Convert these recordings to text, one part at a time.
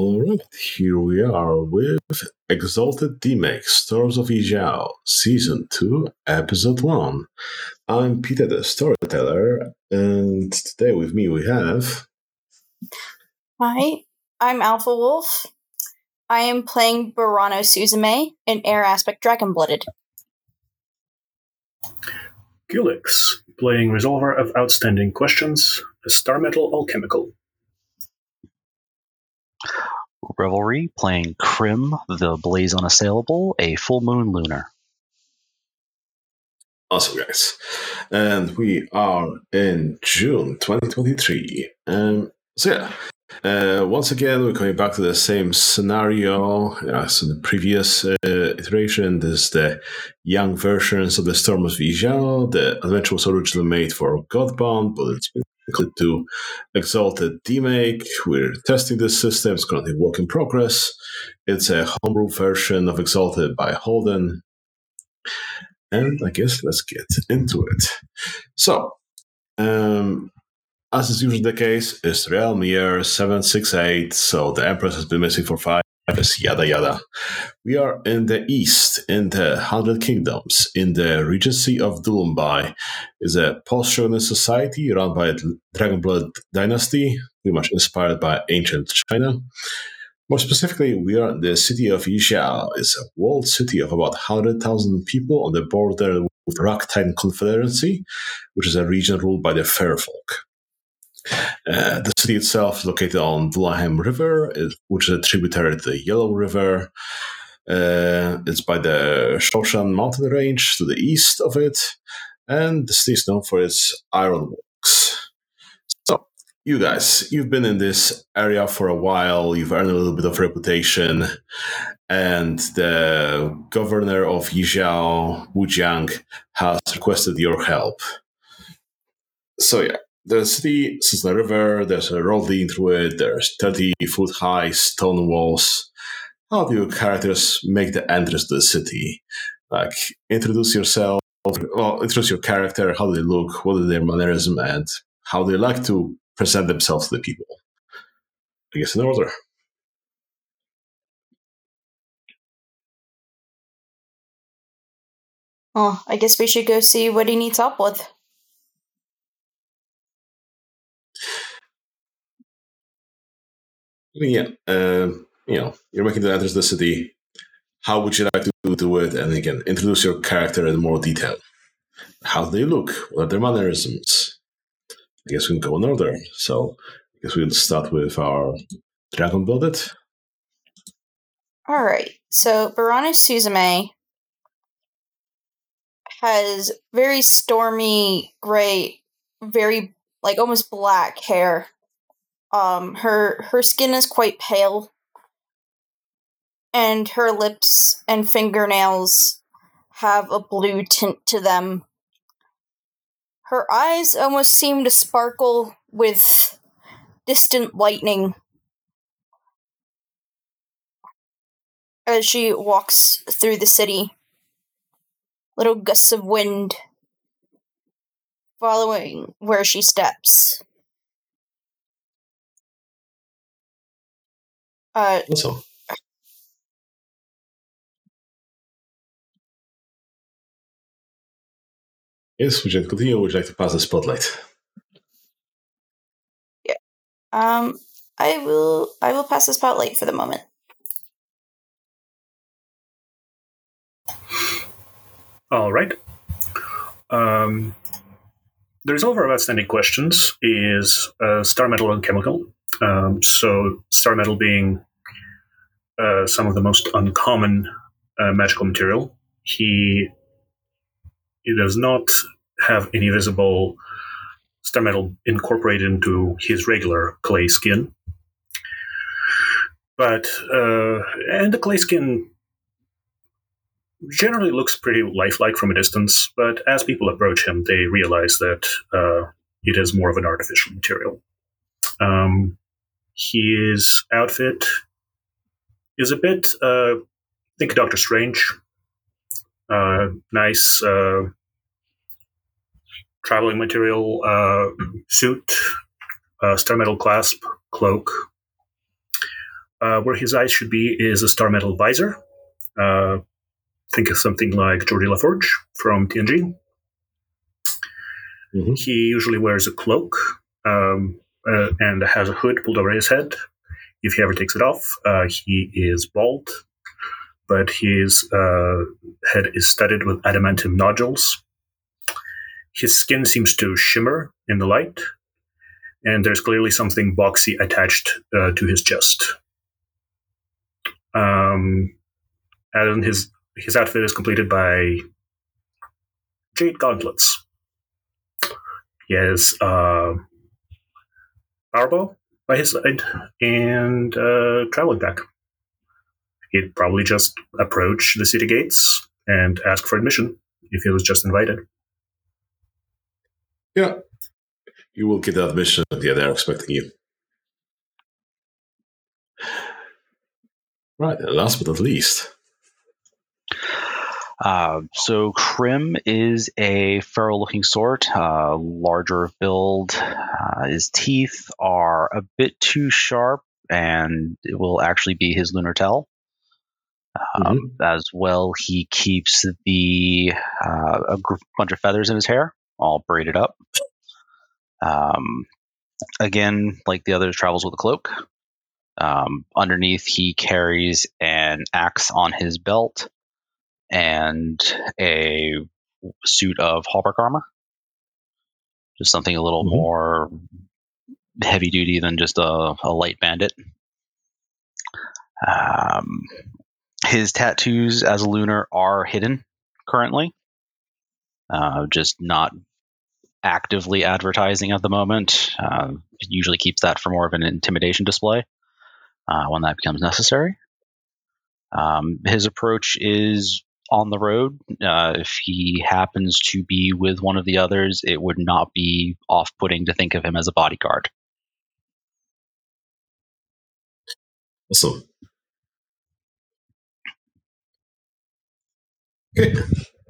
All right, here we are with Exalted Demake Storms of Yizhao, Season 2, Episode 1. I'm Peter the Storyteller, and today with me we have. Hi, I'm Alpha Wolf. I am playing Burano Suzume, an air aspect dragon blooded. Qlex, playing Resolver of Outstanding Questions, a star metal alchemical. Revelry playing Crim, the Blaze Unassailable, a full moon lunar. Awesome, guys. And we are in June 2023. Um, so, yeah, uh, once again, we're coming back to the same scenario as in the previous uh, iteration. This is the young versions of the Storm of Yizhao. The adventure was originally made for Godbound, but it's been to Exalted Demake. We're testing this system. It's currently work in progress. It's a homebrew version of Exalted by Holden. And I guess let's get into it. So, um, as is usually the case, it's realm year 768, so the Empress has been missing for five yada yada. We are in the east, in the Hundred Kingdoms, in the Regency of Dulumbai. is a post-Shogunist society run by the Dragonblood dynasty, pretty much inspired by ancient China. More specifically, we are in the city of Yizhao. It's a walled city of about 100,000 people on the border with Raktain Confederacy, which is a region ruled by the Fair Folk. Uh, the city itself is located on the Dulahem River, which is a tributary to the Yellow River. Uh, it's by the Shoshan mountain range to the east of it, and the city is known for its ironworks. So, you guys, you've been in this area for a while, you've earned a little bit of reputation, and the governor of Yizhao, Wu Jiang, has requested your help. So, yeah, the city on a river. There's a road leading through it. There's 30 foot high stone walls. How do your characters make the entrance to the city? Like, introduce yourself. Well, introduce your character. How do they look? What is their mannerism? And how they like to present themselves to the people? I guess in order. Oh, I guess we should go see what he needs help with. Yeah, uh, you know, you're making the to the city. How would you like to do it? And again, introduce your character in more detail. How do they look? What are their mannerisms? I guess we can go in order. So I guess we'll start with our dragon blooded. All right. So Burano Suzume has very stormy gray, very like almost black hair um, her her skin is quite pale, and her lips and fingernails have a blue tint to them. Her eyes almost seem to sparkle with distant lightning as she walks through the city. Little gusts of wind following where she steps. Uh, awesome. Yes, would you like to continue or would you like to pass the spotlight? Yeah. Um I will I will pass the spotlight for the moment. All right. Um, the resolver of outstanding questions is uh, star metal alchemical. Um, so star metal being uh, some of the most uncommon uh, magical material. He he does not have any visible star metal incorporated into his regular clay skin. But uh, and the clay skin generally looks pretty lifelike from a distance. But as people approach him, they realize that uh, it is more of an artificial material. Um, his outfit is a bit, uh, think of Doctor Strange. Uh, nice uh, traveling material uh, suit, uh, star metal clasp, cloak. Uh, where his eyes should be is a star metal visor. Uh, think of something like Geordi LaForge from TNG. Mhm. He usually wears a cloak um, uh, and has a hood pulled over his head. If he ever takes it off, uh, he is bald, but his uh, head is studded with adamantium nodules. His skin seems to shimmer in the light, and there's clearly something boxy attached uh, to his chest. Um, and his his outfit is completed by jade gauntlets. He has uh, powerbow his side and uh, traveling pack. He'd probably just approach the city gates and ask for admission if he was just invited. Yeah. You will get admission. Yeah, they're expecting you. Right, last but not least. Uh, so Crim is a feral-looking sort, uh, larger build. Uh, his teeth are a bit too sharp, and it will actually be his lunar tail. Um, As well, he keeps the uh, a gr- bunch of feathers in his hair, all braided up. Um, again, like the others, travels with a cloak. Um, underneath, he carries an axe on his belt and a suit of hallmark armor. Just something a little Mhm. more heavy duty than just a, a light bandit. Um, his tattoos as a lunar are hidden currently, uh, just not actively advertising at the moment. Uh, usually keeps that for more of an intimidation display uh, when that becomes necessary. Um, his approach is on the road. Uh, if he happens to be with one of the others, it would not be off putting to think of him as a bodyguard. Awesome. Okay.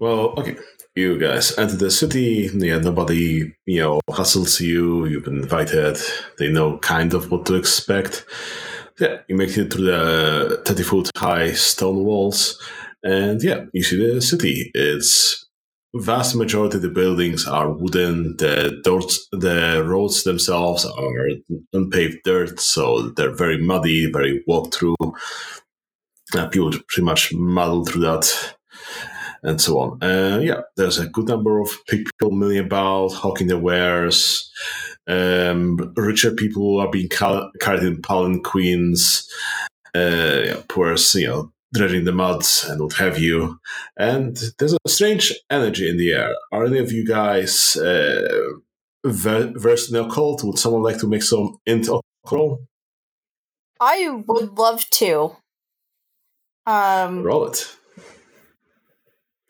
Well, okay. You guys enter the city. Yeah, nobody, you know, hustles you. You've been invited. They know kind of what to expect. Yeah, you make it through the 30 foot high stone walls. And yeah, you see the city. It's vast majority of the buildings are wooden. The the roads themselves are unpaved dirt, so they're very muddy, very walk through. Uh, people pretty much muddle through that and so on. Uh, yeah, there's a good number of people milling about, hawking their wares. Um, richer people are being cal- carried in palanquins. Uh, yeah, poor, you know, dredging the muds and what have you. And there's a strange energy in the air. Are any of you guys uh, ver- versed in occult? Would someone like to make some int occult? I would love to. Um, Roll it.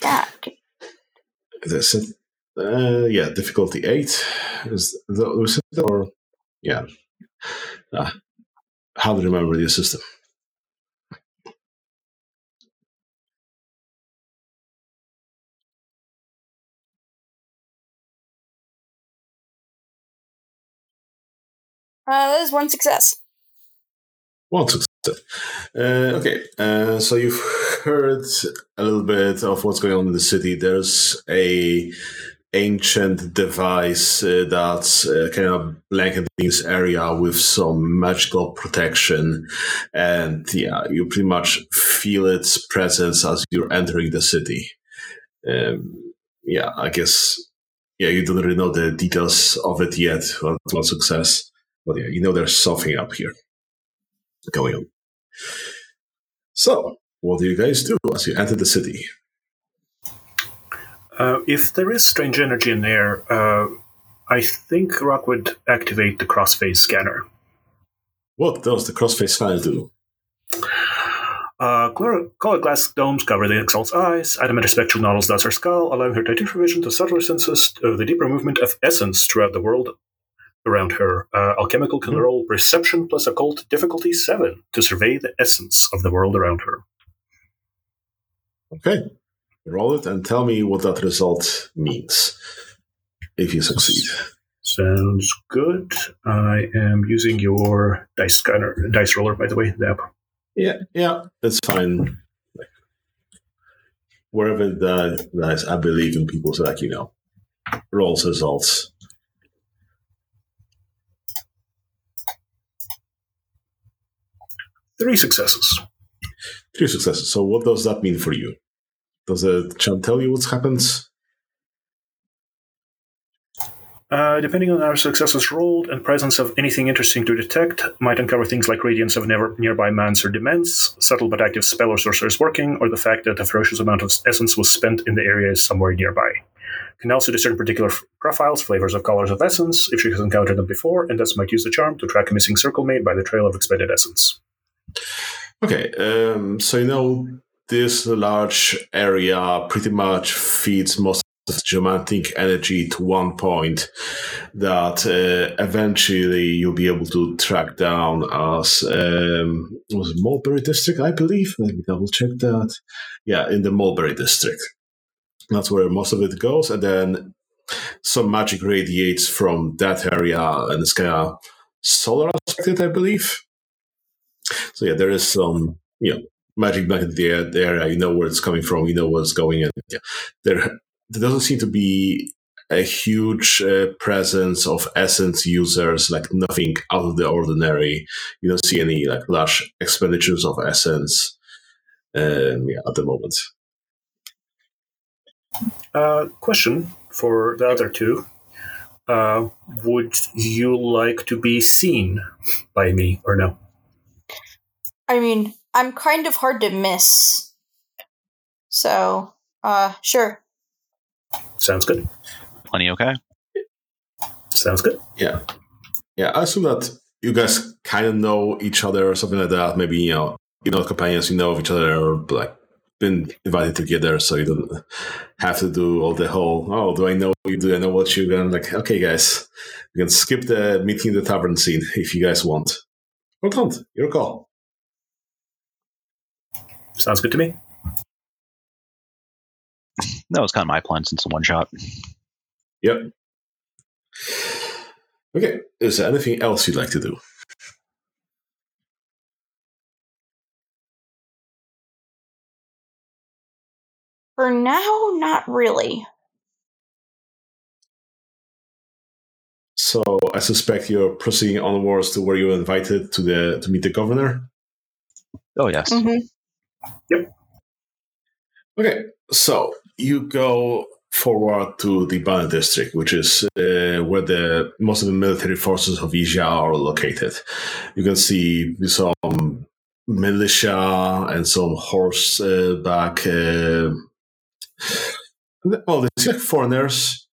yeah. This is, uh, yeah, difficulty eight. Is that, was it, or yeah? Uh, how you remember the system? Uh, that is one success. One success. Uh, okay, uh, so you've heard a little bit of what's going on in the city. There's a ancient device uh, that's uh, kind of blanketing this area with some magical protection, and yeah, you pretty much feel its presence as you're entering the city. Um, yeah, I guess yeah, you don't really know the details of it yet. Well, one success, yeah, you know there's something up here going on. So, what do you guys do as you enter the city? Uh, if there is strange energy in there, uh, I think Rock would activate the crossface scanner. What does the crossface scanner do? Uh, colored glass domes cover the Exalt's eyes. Adamanter spectral nodules dots her skull, allowing her tighter vision to subtler senses of the deeper movement of essence throughout the world around her. Uh, alchemical Mhm. roll perception plus occult difficulty 7 to survey the essence of the world around her. Okay, roll it and tell me what that result means if you succeed. Sounds good. I am using your dice scanner, dice roller, by the way, the app. Yeah, yeah, that's fine. Wherever that that is, I believe in people, so like you know, rolls results. Three successes. Three successes. So what does that mean for you? Does the chant tell you what happens? Uh, depending on our successes rolled and presence of anything interesting to detect, might uncover things like radiance of never, nearby mans or dements, subtle but active spell or sorcerer's working, or the fact that a ferocious amount of essence was spent in the area somewhere nearby. Can also discern particular f- profiles, flavors of colors of essence, if she has encountered them before, and thus might use the charm to track a missing circle made by the trail of expended essence. Okay, um, so you know this large area pretty much feeds most of the geomantic energy to one point that uh, eventually you'll be able to track down as um, was Mulberry District, I believe. Let me double check that. Yeah, in the Mulberry District. That's where most of it goes, and then some magic radiates from that area, and it's kind of solar aspected, I believe. So yeah, there is some you know magic back in the, area. You know where it's coming from. You know what's going in. Yeah. There, there doesn't seem to be a huge uh, presence of essence users. Like nothing out of the ordinary. You don't see any like large expenditures of essence. Um, yeah, at the moment. Uh, question for the other two. Uh, would you like to be seen by me or no? I mean, I'm kind of hard to miss. So, uh, sure. Sounds good. Plenty okay. Sounds good. Yeah, yeah. I assume that you guys kind of know each other or something like that. Maybe you know, you know, companions, you know of each other, or like been invited together, so you don't have to do all the whole. Oh, do I know you? Do I know what you? And like, okay, guys, you can skip the meeting in the tavern scene if you guys want. Or don't. Your call. Sounds good to me. That was kind of my plan since the one shot. Yep. Okay. Is there anything else you'd like to do? For now, not really. So I suspect you're proceeding onwards to where you were invited to the to meet the governor. Oh yes. Mm-hmm. Hmm Okay, so you go forward to the Bana district, which is uh, where the most of the military forces of Asia are located. You can see some militia and some horseback. Uh, well, there's like foreigners.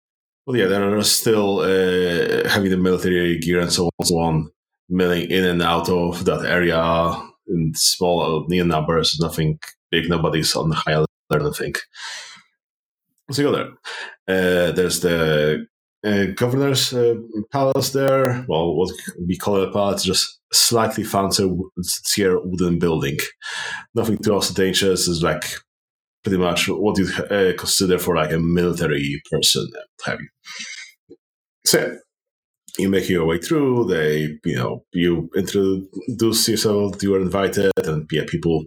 Well, yeah, they're still uh, having the military gear and so on, and so on, milling in and out of that area in small, near numbers. Nothing big. Nobody's on the high alert. I think. So you go there. Uh, there's the uh, governor's uh, palace there. Well, what we call it a palace, just slightly fancier tier wooden building. Nothing too ostentatious. It's like pretty much what you uh, consider for like a military person. Have you? So you make your way through. They, you know, you introduce yourself. You are invited, and yeah, people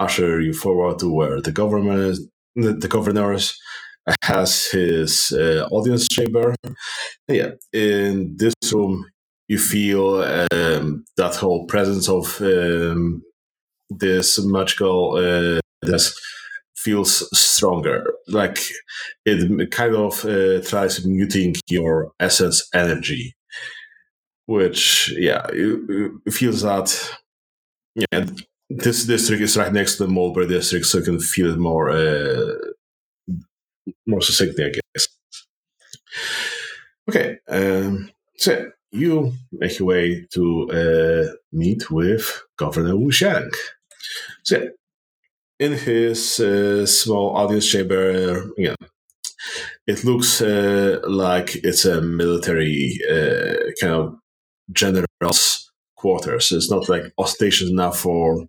usher you forward to where the government the, the governor has his uh, audience chamber. Yeah, in this room, you feel um, that whole presence of um, this magical uh, this feels stronger. Like it kind of uh, tries muting your essence energy, which yeah, feels that yeah this district is right next to the Mulberry district, so you can feel it more uh, more succinctly, I guess. Okay, um, so you make your way to uh, meet with Governor Wu Xiang. So in his uh, small audience chamber, uh, yeah, it looks uh, like it's a military uh, kind of general's quarters. It's not like ostentatious enough for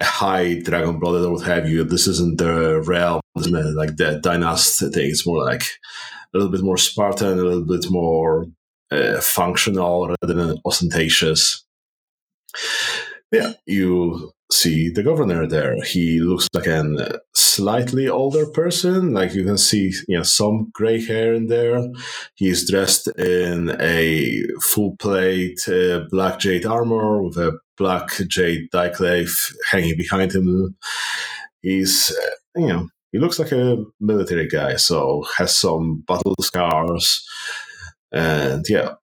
a high dragon blood or what have you. This isn't the realm, isn't like the dynasty thing. It's more like a little bit more Spartan, a little bit more uh, functional rather than ostentatious. Yeah, you see the governor there. He looks like a slightly older person. Like you can see, you know, some gray hair in there. He's dressed in a full plate uh, black jade armor with a black jade daiklave hanging behind him. He's, uh, you know, he looks like a military guy, so has some battle scars, and yeah,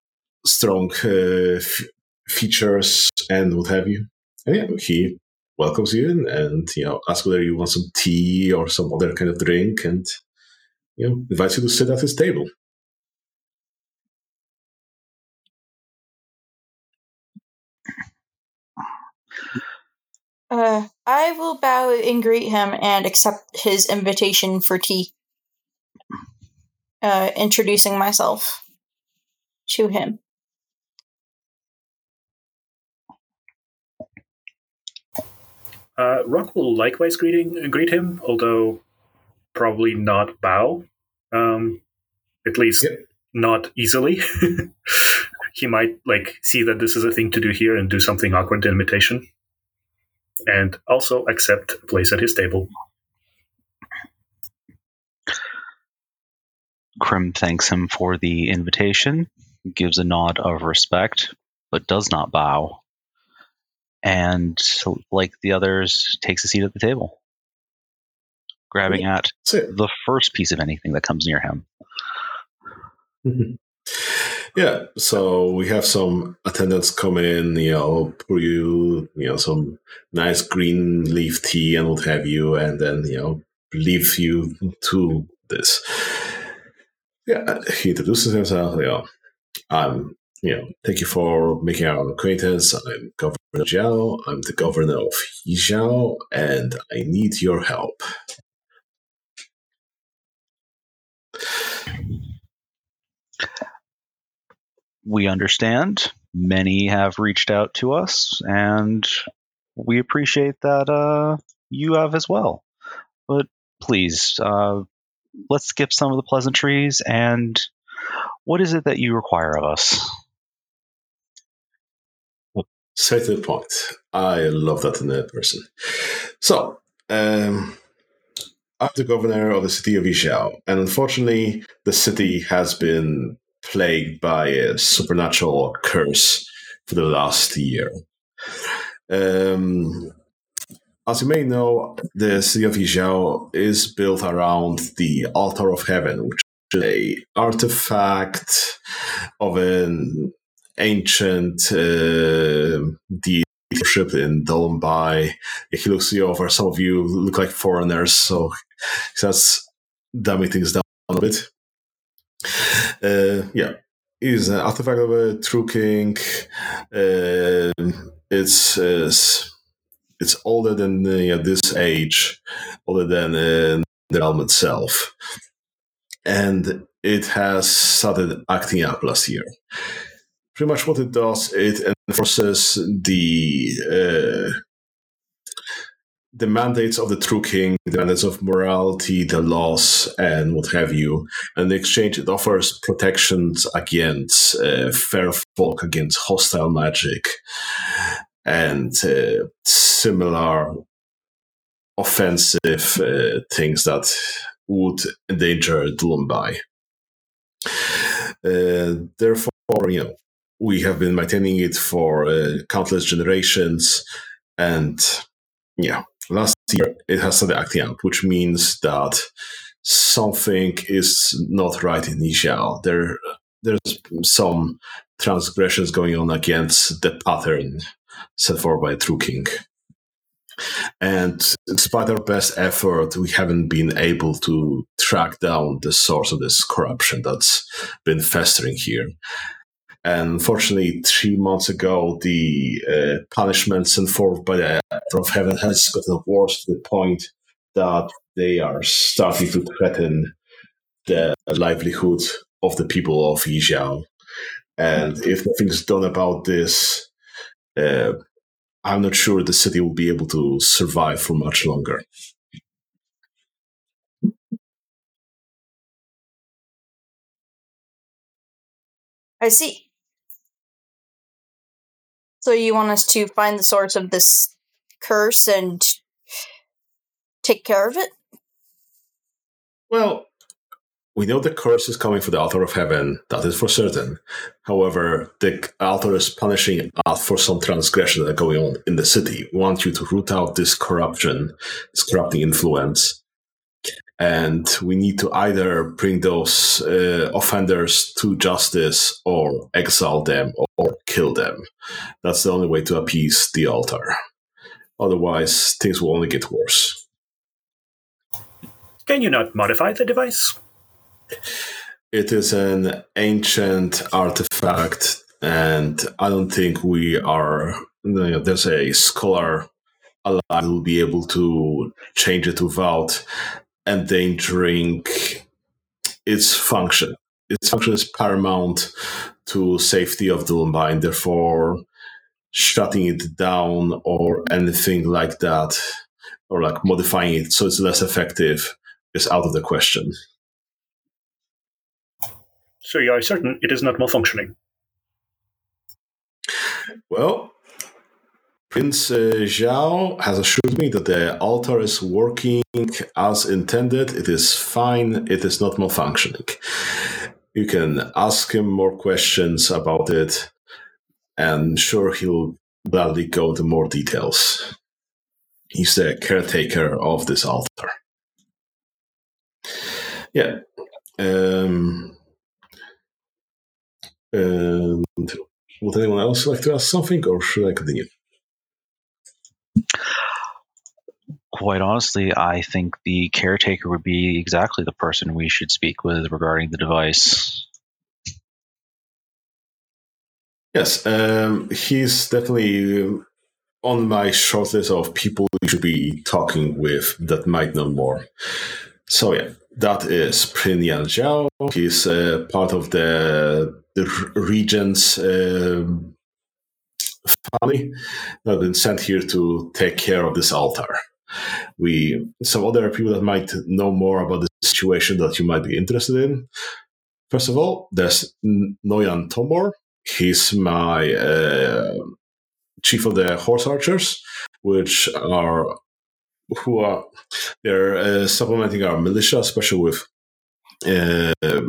strong uh, f- features and what have you. And yeah, he welcomes you in and you know asks whether you want some tea or some other kind of drink, and you know invites you to sit at his table. Uh, I will bow and greet him and accept his invitation for tea. Uh, introducing myself to him. Uh, Rock will likewise greeting greet him, although probably not bow. Um, at least Yep. not easily. he might like see that this is a thing to do here and do something awkward in imitation, and also accept a place at his table. Crim thanks him for the invitation, gives a nod of respect, but does not bow. And, like the others, takes a seat at the table, grabbing at That's the first piece of anything that comes near him. Mhm. Yeah, so we have some attendants come in, you know, pour you, you know, some nice green leaf tea and what have you, and then, you know, leave you to this. Yeah, he introduces himself, you know, I'm, you know, thank you for making our acquaintance. I'm Governor Zhao. I'm the governor of Yizhao, and I need your help. We understand. Many have reached out to us, and we appreciate that uh, you have as well. But please, uh, let's skip some of the pleasantries. And what is it that you require of us? Straight to the point. I love that in a person. So, um, I'm the governor of the city of Yizhao, and unfortunately, the city has been plagued by a supernatural curse for the last year. Um, as you may know, the city of Yizhao is built around the Altar of Heaven, which is a artifact of an ancient uh, deity in Dolombai. He looks you over. Some of you look like foreigners, so that's dumbing things down a bit. Uh, yeah, it's an artifact of a true king. Uh, it's uh, it's older than uh, this age, older than uh, the realm itself, and it has started acting up last year pretty much what it does, it enforces the uh, the mandates of the true king, the mandates of morality, the laws, and what have you. And in exchange, it offers protections against uh, fair folk, against hostile magic, and uh, similar offensive uh, things that would endanger Dolombai. Uh, therefore, you know, we have been maintaining it for uh, countless generations. And yeah last year it has started acting out which means that something is not right in Yizhao. there there's some transgressions going on against the pattern set forth by True King. And despite our best effort we haven't been able to track down the source of this corruption that's been festering here and unfortunately, three months ago, the uh, punishments enforced by the Altar of Heaven has gotten worse to the point that they are starting to threaten the livelihood of the people of Yizhao. And if nothing's done about this, uh, I'm not sure the city will be able to survive for much longer. I see. So you want us to find the source of this curse and take care of it? Well, we know the curse is coming for the altar of heaven. That is for certain. However, the altar is punishing us for some transgression that are going on in the city. We want you to root out this corruption, this corrupting influence. And we need to either bring those uh, offenders to justice or exile them or, kill them. That's the only way to appease the altar. Otherwise, things will only get worse. Can you not modify the device? It is an ancient artifact, and I don't think we are. You know, there's a scholar alive who will be able to change it without endangering its function. Its function is paramount to safety of the Lumbine, therefore shutting it down or anything like that, or like modifying it so it's less effective, is out of the question. So you are certain it is not malfunctioning? Well, Prince uh, Zhao has assured me that the altar is working as intended. It is fine. It is not malfunctioning. You can ask him more questions about it, and sure, he'll gladly go into more details. He's the caretaker of this altar. Yeah. Um, and would anyone else like to ask something, or should I continue? Quite honestly, I think the caretaker would be exactly the person we should speak with regarding the device. Yes, um, he's definitely on my short list of people we should be talking with that might know more. So yeah, that is Prin Yan Zhao. He's uh, part of the the regent's uh, family that been sent here to take care of this altar. We some other people that might know more about the situation that you might be interested in. First of all, there's Noyan Tomor. He's my uh, chief of the horse archers, which are who are they're uh, supplementing our militia, especially with uh,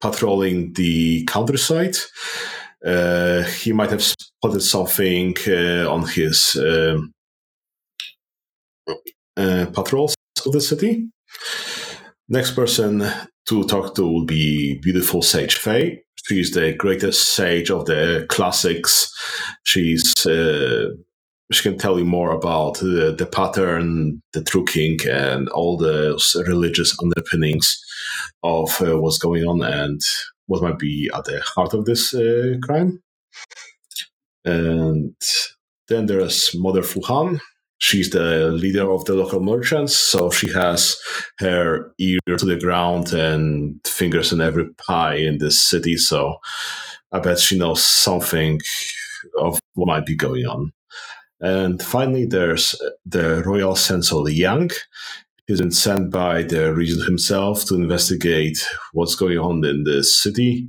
patrolling the countryside. Uh, he might have spotted something uh, on his um, uh, patrols of the city. Next person to talk to will be beautiful Sage Faye. She's the greatest sage of the classics. She's uh, she can tell you more about the, the pattern, the true king, and all the religious underpinnings of uh, what's going on and what might be at the heart of this uh, crime. And then there's Mother Fu Han. She's the leader of the local merchants, so she has her ear to the ground and fingers in every pie in this city. So I bet she knows something of what might be going on. And finally, there's the royal censor Yang. Been sent by the regent himself to investigate what's going on in the city.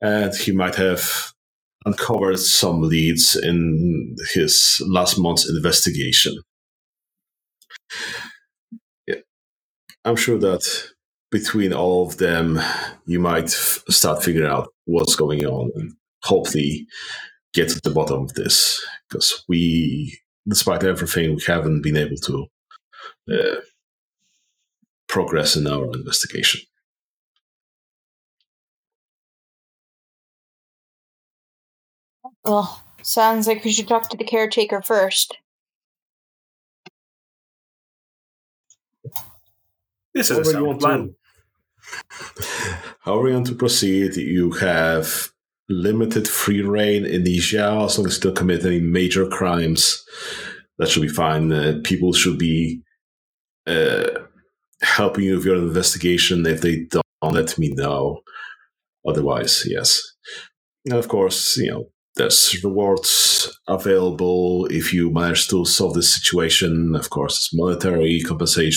And he might have uncovered some leads in his last month's investigation. Yeah. I'm sure that between all of them, you might f- start figuring out what's going on and hopefully get to the bottom of this because we, despite everything, we haven't been able to uh, progress in our investigation. Well, sounds like we should talk to the caretaker first. This is a However you sound want plan. to, however you want to proceed, you have limited free reign in Niger as long as you don't commit any major crimes. That should be fine. Uh, people should be uh, helping you with your investigation. If they don't, let me know. Otherwise, yes. And of course, you know, there's rewards available if you manage to solve this situation. Of course, it's monetary compensations,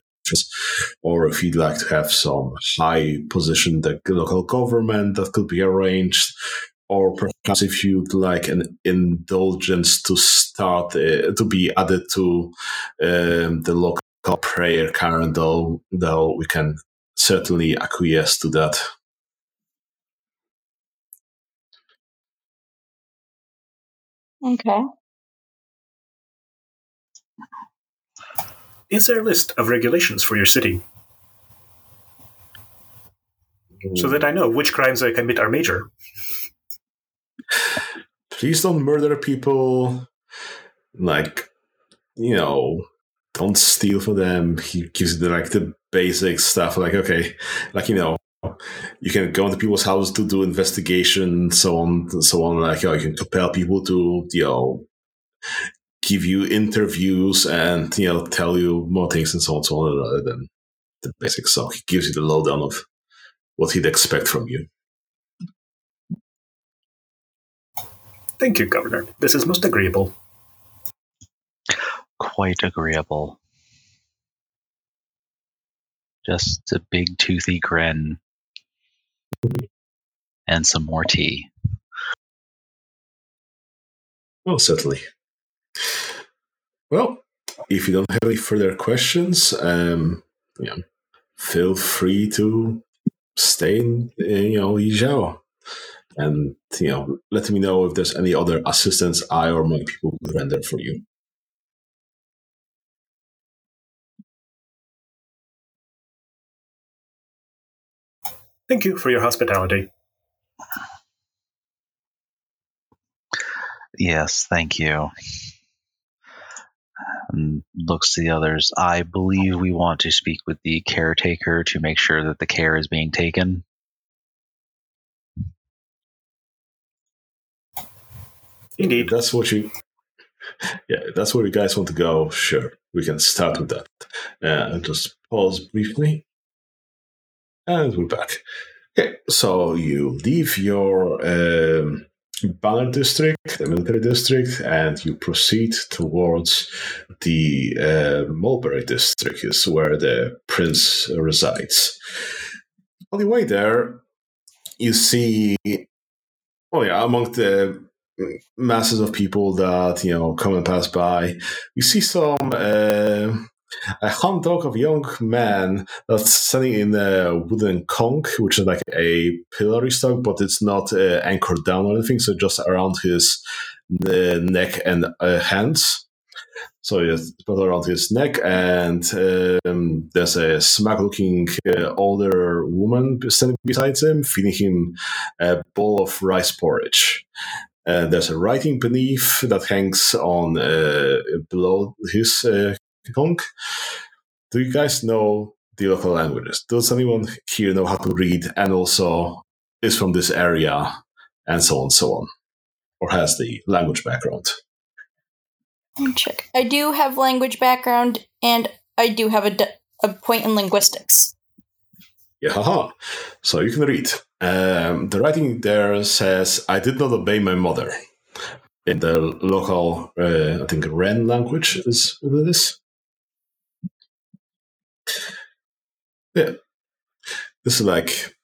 or if you'd like to have some high position the local government that could be arranged, or perhaps if you'd like an indulgence to start uh, to be added to um, the local prayer calendar, though we can certainly acquiesce to that. Okay. Is there a list of regulations for your city so that I know which crimes I commit are major? Please don't murder people. Like, you know, don't steal from them. He gives you the, like the basic stuff. Like, okay, like you know, you can go into people's houses to do investigation, so on, and so on. Like, you, know, you can compel people to, you know, give you interviews and you know tell you more things and so on, so on, rather than the basic stuff. He gives you the lowdown of what he'd expect from you. Thank you, Governor. This is most agreeable. Quite agreeable. Just a big toothy grin and some more tea. Well, certainly. Well, if you don't have any further questions, um, you know, feel free to stay in, you know. And, you know, let me know if there's any other assistance I or my people could render for you. Thank you for your hospitality. Yes, thank you. And looks to the others. I believe we want to speak with the caretaker to make sure that the care is being taken. Indeed. That's what you. Yeah, that's where you guys want to go. Sure, we can start with that. Uh, just pause briefly, and we're back. Okay, so you leave your um, Banner district, the military district, and you proceed towards the uh, Mulberry district, is where the prince resides. On the way there, you see, oh yeah, among the masses of people that you know come and pass by, you see some. Uh, a dog of young man that's standing in a wooden cangue, which is like a pillory stalk, but it's not uh, anchored down or anything, so just around his uh, neck and uh, hands. So it's put around his neck, and um, there's a smug-looking uh, older woman standing beside him, feeding him a bowl of rice porridge. And there's a writing beneath that hangs on uh, below his uh, cangue. Do you guys know the local languages? Does anyone here know how to read and also is from this area and so on and so on? Or has the language background? Check. I do have language background and I do have a, d- a point in linguistics. Yeah, haha. So you can read. Um, the writing there says, I did not obey my mother. In the local, uh, I think, Ren language is what it is. Yeah. This is like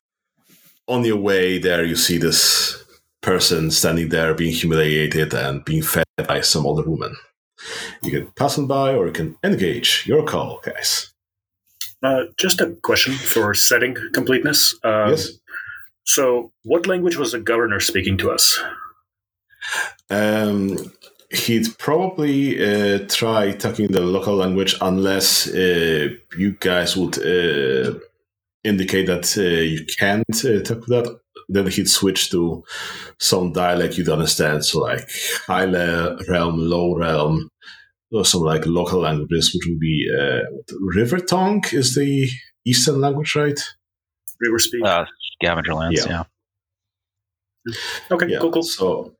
on your way there, you see this person standing there being humiliated and being fed by some older woman. You can pass on by or you can engage. Your call, guys. Uh, just a question for setting completeness. Um, yes. So, what language was the governor speaking to us? Um, he'd probably uh, try talking the local language unless uh, you guys would uh, indicate that uh, you can't uh, talk that. Then he'd switch to some dialect you'd understand, so like high realm, low realm, or some like local languages, which would be uh, River Tongue is the eastern language, right? River speak. Uh, scavenger lands, Yeah. yeah. okay, Yeah. cool, cool. So,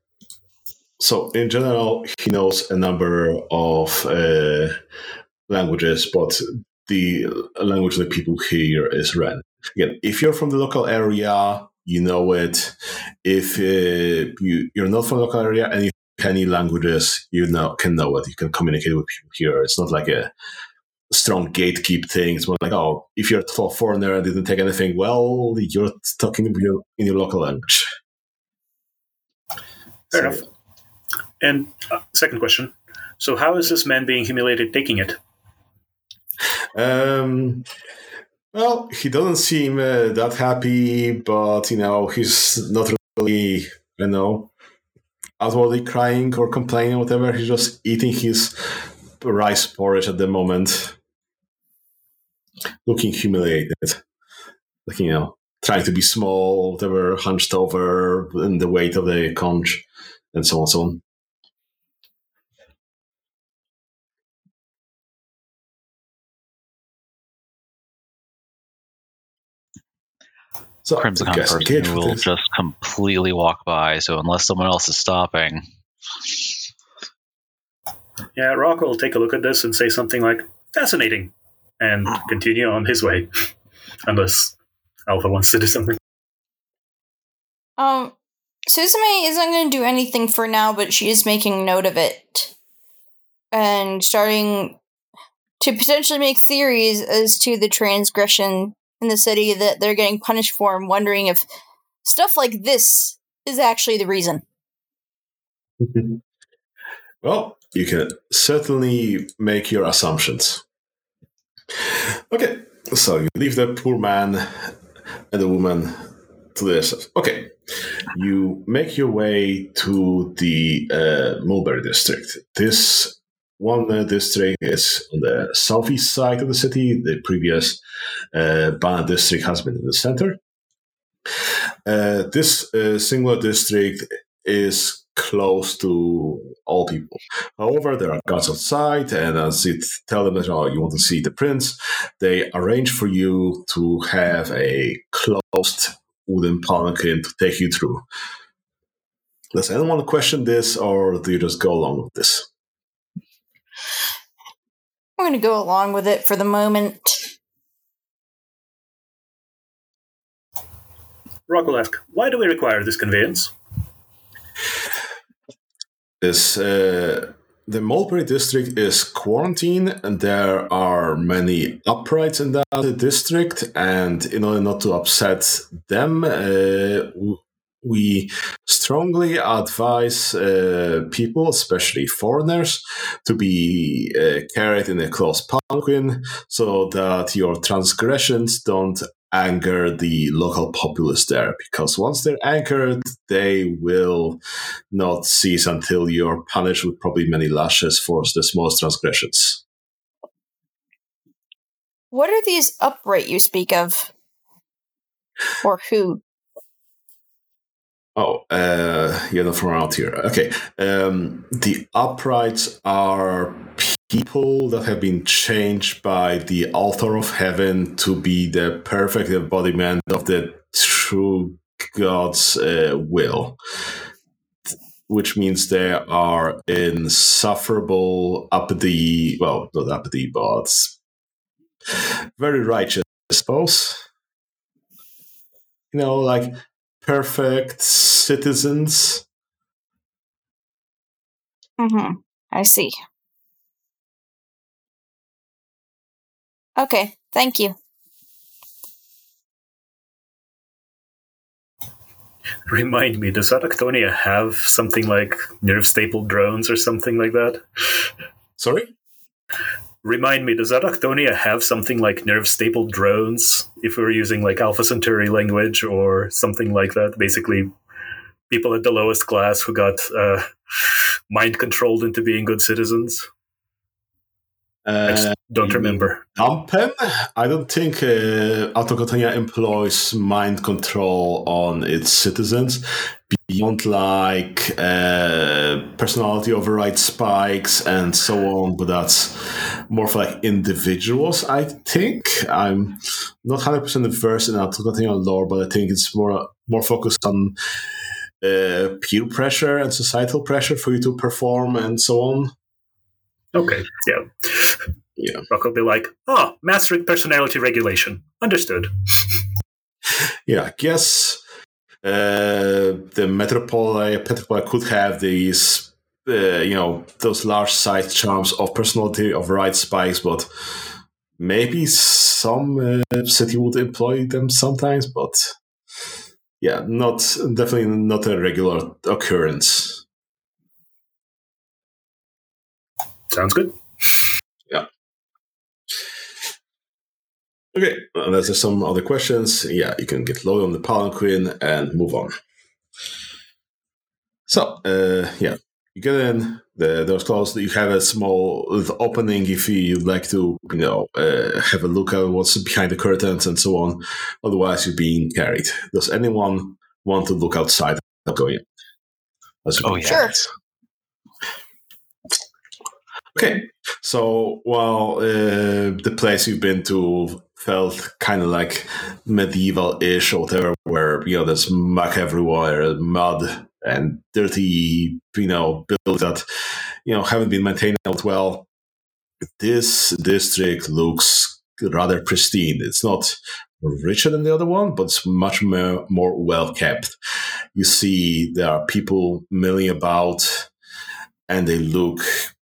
so in general, he knows a number of uh, languages, but the language that people hear is Ren. Again, if you're from the local area, you know it. If uh, you you're not from the local area and you any languages, you know can know it. You can communicate with people here. It's not like a strong gatekeep thing. It's more like, oh, if you're a foreigner and didn't take anything, well, you're talking in your, in your local language. Fair So, enough. And uh, second question. So, how is this man being humiliated taking it? Um, well, he doesn't seem uh, that happy, but you know, he's not really, you know, outwardly crying or complaining or whatever. He's just eating his rice porridge at the moment, looking humiliated, like you know, trying to be small, whatever, hunched over in the weight of the cangue, and so on, so on. So, Crim's the I kind of guess person who will is- just completely walk by. So unless someone else is stopping, Yeah, Rock will take a look at this and say something like, fascinating, and continue on his way. Unless Alpha wants to do something. Um, Suzume isn't going to do anything for now, but she is making note of it and starting to potentially make theories as to the transgression in the city that they're getting punished for, and wondering if stuff like this is actually the reason. Well, you can certainly make your assumptions. Okay, so you leave the poor man and the woman to themselves. Okay, you make your way to the uh, Mulberry district. This one uh, district is on the southeast side of the city. The previous uh, district has been in the center. Uh, this uh, singular district is close to all people. However, there are guards outside, and as you tell them that oh, you want to see the prince, they arrange for you to have a closed wooden palanquin to take you through. Does anyone question this, or do you just go along with this? I'm going to go along with it for the moment. Rock will ask, why do we require this conveyance? is uh, the Mulberry district is quarantined, and there are many uprights in that district. And in order not to upset them, uh, w- we strongly advise uh, people, especially foreigners, to be uh, carried in a closed palanquin so that your transgressions don't anger the local populace there. Because once they're angered, they will not cease until you're punished with probably many lashes for the smallest transgressions. What are these upright you speak of? Or who? Oh, uh, you're not from around here. Okay. Um, the uprights are people that have been changed by the altar of heaven to be the perfect embodiment of the true God's uh, will, which means they are insufferable, uppity, well, not uppity, but very righteous, I suppose. You know, like perfect citizens. Mm-hmm. I see. Okay, thank you. Remind me, does Autochthonia have something like nerve stapled drones or something like that? Sorry? Remind me, does Autochthonia have something like nerve stapled drones if we're using like Alpha Centauri language or something like that? Basically, people at the lowest class who got uh, mind controlled into being good citizens. I Uh, don't you mean- remember. I don't think uh, Autochthonia employs mind control on its citizens beyond like uh, personality override spikes and so on, but that's more for like individuals, I think. I'm not 100% versed in Autochthonia lore, but I think it's more more focused on uh, peer pressure and societal pressure for you to perform and so on. Okay, yeah. Yeah. Rock will be like, oh, mastering personality regulation. Understood. Yeah, I guess uh, the metropole metropole could have these, uh, you know, those large size charms of personality of right spikes, but maybe some uh, city would employ them sometimes. But yeah, not definitely not a regular occurrence. Sounds good. Yeah. Okay, unless there's some other questions, yeah, you can get low on the palanquin and move on. So, uh, yeah, you get in, the door's closed, you have a small opening if you'd like to, you know, uh, have a look at what's behind the curtains and so on. Otherwise, you're being carried. Does anyone want to look outside of going in? Oh, yeah. Sure. Okay, so while uh, the place you've been to felt kind of like medieval-ish or whatever, where you know there's muck everywhere, mud and dirty, you know, buildings that you know haven't been maintained out well. This district looks rather pristine. It's not richer than the other one, but it's much more, more well kept. You see, there are people milling about, and they look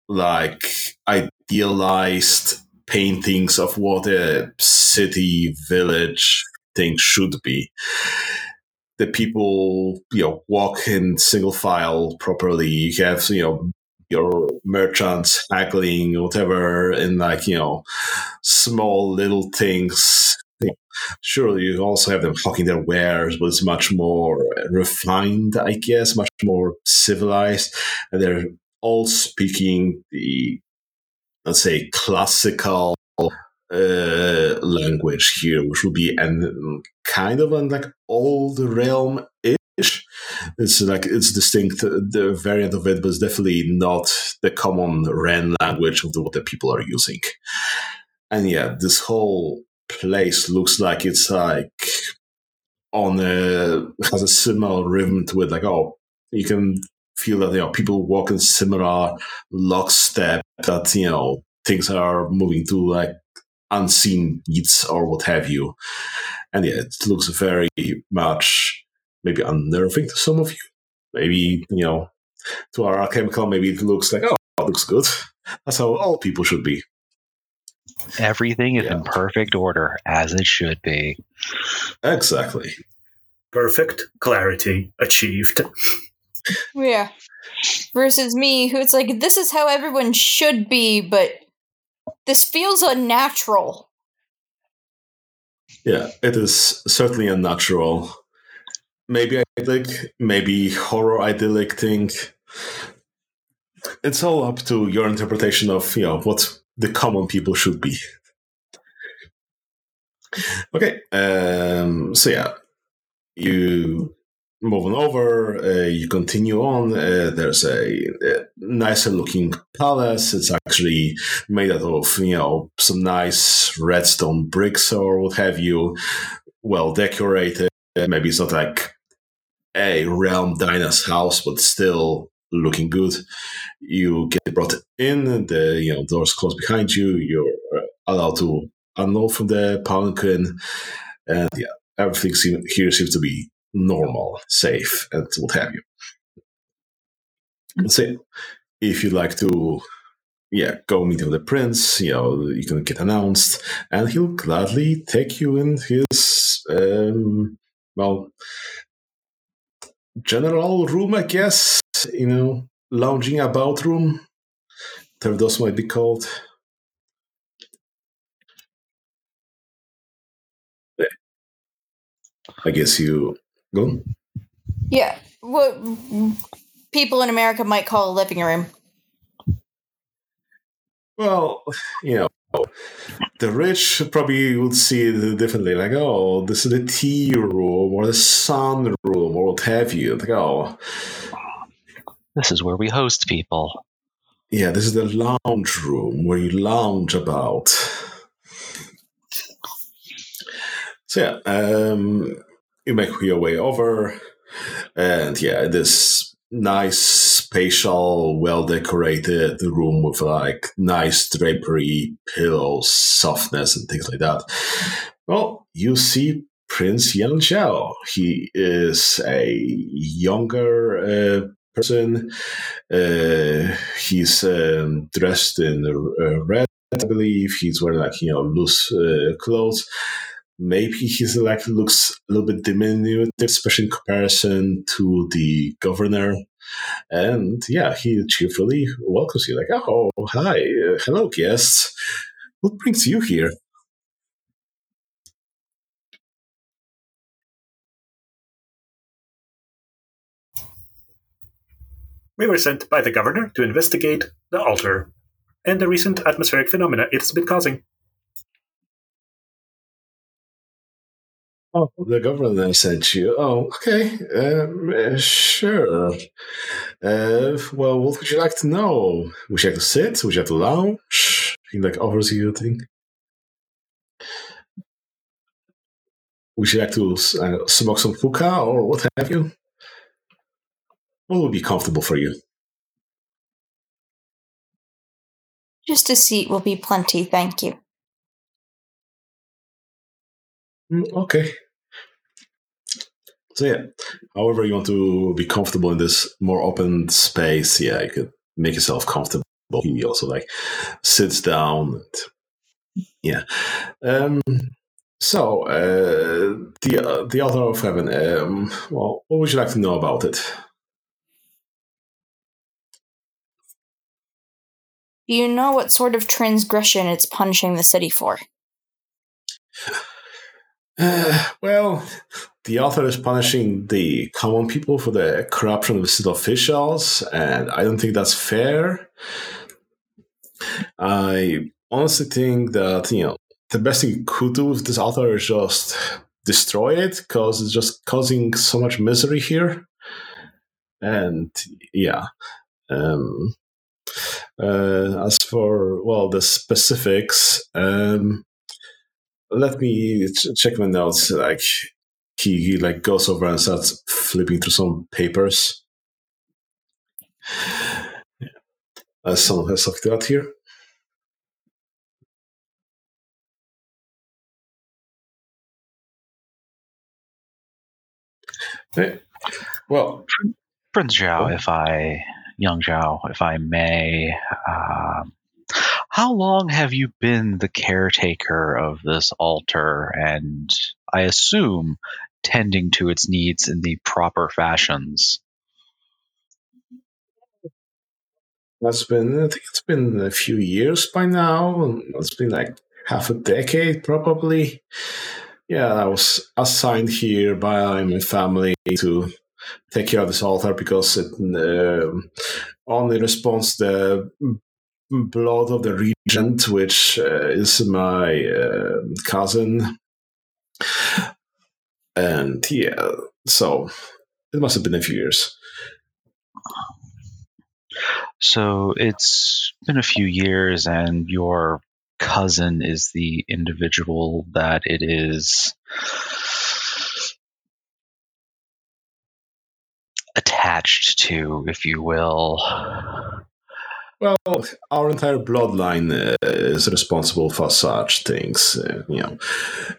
like idealized paintings of what a city village thing should be. The people, you know, walk in single file properly. You have, you know, your merchants haggling, whatever, and like, you know, small little things. Sure, you also have them hawking their wares, but it's much more refined, I guess, much more civilized. And they're all speaking the let's say classical uh, language here, which would be an kind of an like old realm ish. It's like it's distinct, the variant of it, but it's definitely not the common Ren language of the, what the people are using. And yeah, this whole place looks like it's like on a has a similar rhythm to it. Like oh, you can feel that you know people walk in similar lockstep. That you know things are moving to like unseen beats or what have you. And yeah, it looks very much maybe unnerving to some of you. Maybe you know to our alchemical, maybe it looks like oh, it looks good. That's how all people should be. Everything is Yeah. in perfect order, as it should be. Exactly. Perfect clarity achieved. Yeah. Versus me, who it's like, this is how everyone should be, but this feels unnatural. Yeah, it is certainly unnatural. Maybe idyllic, maybe horror idyllic thing. It's all up to your interpretation of you know what the common people should be. Okay, um, so yeah, you move on over. Uh, you continue on. Uh, there's a, a nicer looking palace. It's actually made out of you know some nice redstone bricks or what have you. Well decorated. Maybe it's not like a realm Dinah's house, but still looking good. You get brought in. The you know doors close behind you. You're uh, allowed to unload from the palanquin, and yeah, everything here seems to be normal, safe, and what have you. That's. If you'd like to, yeah, go meet with the prince, you know, you can get announced, and he'll gladly take you in his, um, well, general room, I guess. You know, lounging about room, those might be called. I guess you go. Yeah. What people in America might call a living room. Well, you know, the rich probably would see it differently. Like, oh, this is the tea room or the sun room or what have you. Like, oh, This is where we host people. yeah, this is the lounge room where you lounge about. So yeah, um, you make your way over, and yeah, this nice, spatial, well decorated room with like nice drapery, pillows, softness, and things like that. Well, you see Prince Yan Xiao. He is a younger uh, person. Uh, he's um, dressed in uh, red, I believe. He's wearing like you know loose uh, clothes. Maybe he's like looks a little bit diminutive, especially in comparison to the governor. And yeah, he cheerfully welcomes you, like, oh, hi, uh, hello, guests. What brings you here? We were sent by the governor to investigate the altar and the recent atmospheric phenomena it has been causing. Oh, the governor then sent you. Oh, okay. Um, uh, sure. Uh, well, what would you like to know? Would you like to sit? Would you like to lounge? He like offers you a thing. Would you like to uh, smoke some hookah or what have you? What would be comfortable for you? Just a seat will be plenty, thank you. Mm, okay. So yeah, however you want to be comfortable in this more open space, yeah, you could make yourself comfortable. He also like sits down. And, yeah. Um. So uh, the uh, the altar of heaven. Um. Well, what would you like to know about it? Do you know what sort of transgression it's punishing the city for? Uh, well, the altar is punishing the common people for the corruption of the city officials, and I don't think that's fair. I honestly think that you know the best thing you could do with this altar is just destroy it because it's just causing so much misery here. And yeah, um, uh, as for well the specifics, um, let me ch- check my notes. Like he, he like goes over and starts flipping through some papers. Uh, someone has to add here. Okay. Well, Prince Zhao, if I, young Zhao, if I may, um, how long have you been the caretaker of this altar and I assume tending to its needs in the proper fashions? that's been I think it's been a few years by now. It's been like half a decade probably. Yeah, I was assigned here by my family to take care of this altar because it uh, only responds the blood of the regent, which uh, is my uh, cousin. And yeah, so it must have been a few years. So it's been a few years, and your cousin is the individual that it is attached to, if you will. Well, our entire bloodline uh, is responsible for such things. Uh, you know,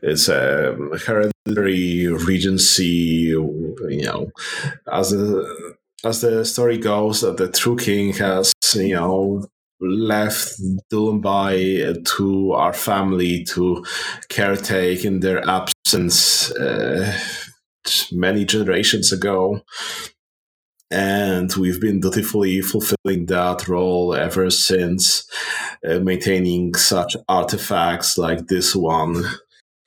it's a hereditary regency. You know, as the as the story goes, that the true king has you know left Dulumbai to our family to caretake in their absence uh, many generations ago and we've been dutifully fulfilling that role ever since, uh, maintaining such artifacts like this one,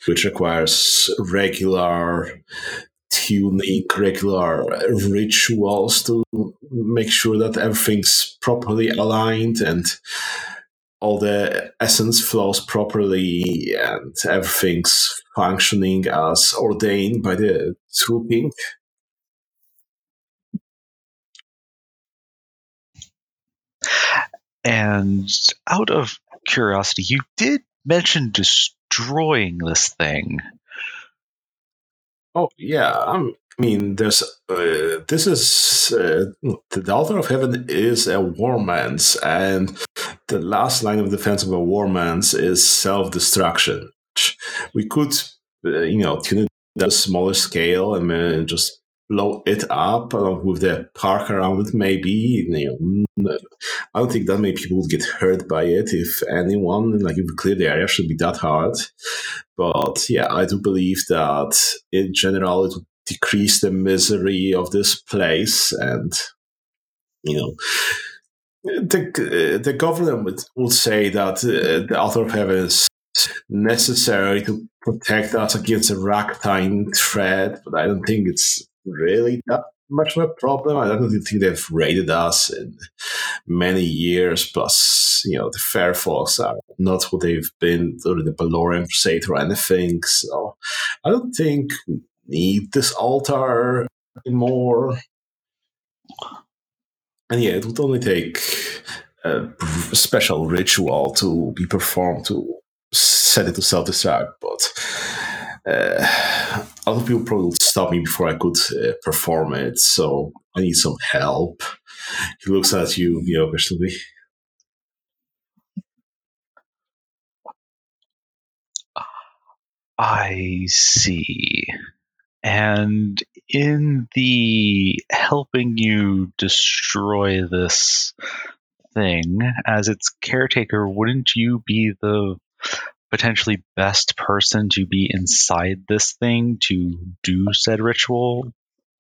which requires regular tuning, regular rituals to make sure that everything's properly aligned and all the essence flows properly and everything's functioning as ordained by the true king. And out of curiosity, you did mention destroying this thing. Oh yeah, um, I mean, there's uh, this is uh, the altar of heaven is a warman's, and the last line of defense of a warman's is self destruction. We could, uh, you know, tune it at a smaller scale and uh, just blow it up along with the park around it. Maybe you know, I don't think that many people would get hurt by it. If anyone, like if we clear the area, should be that hard. But yeah, I do believe that in general it would decrease the misery of this place and you know, the the government would, would say that uh, the altar of heaven is necessary to protect us against a ragtime threat, but I don't think it's really that much of a problem. I don't think they've raided us in many years. Plus, you know, the folks are not what they've been during the Balorian Crusade or anything. So I don't think we need this altar anymore. And yeah, it would only take a special ritual to be performed to set it to self destruct, but uh, a lot of people probably stop me before I could uh, perform it. So I need some help. He looks at you, you know, questionably. I see. And in the helping you destroy this thing, as its caretaker, wouldn't you be the potentially best person to be inside this thing to do said ritual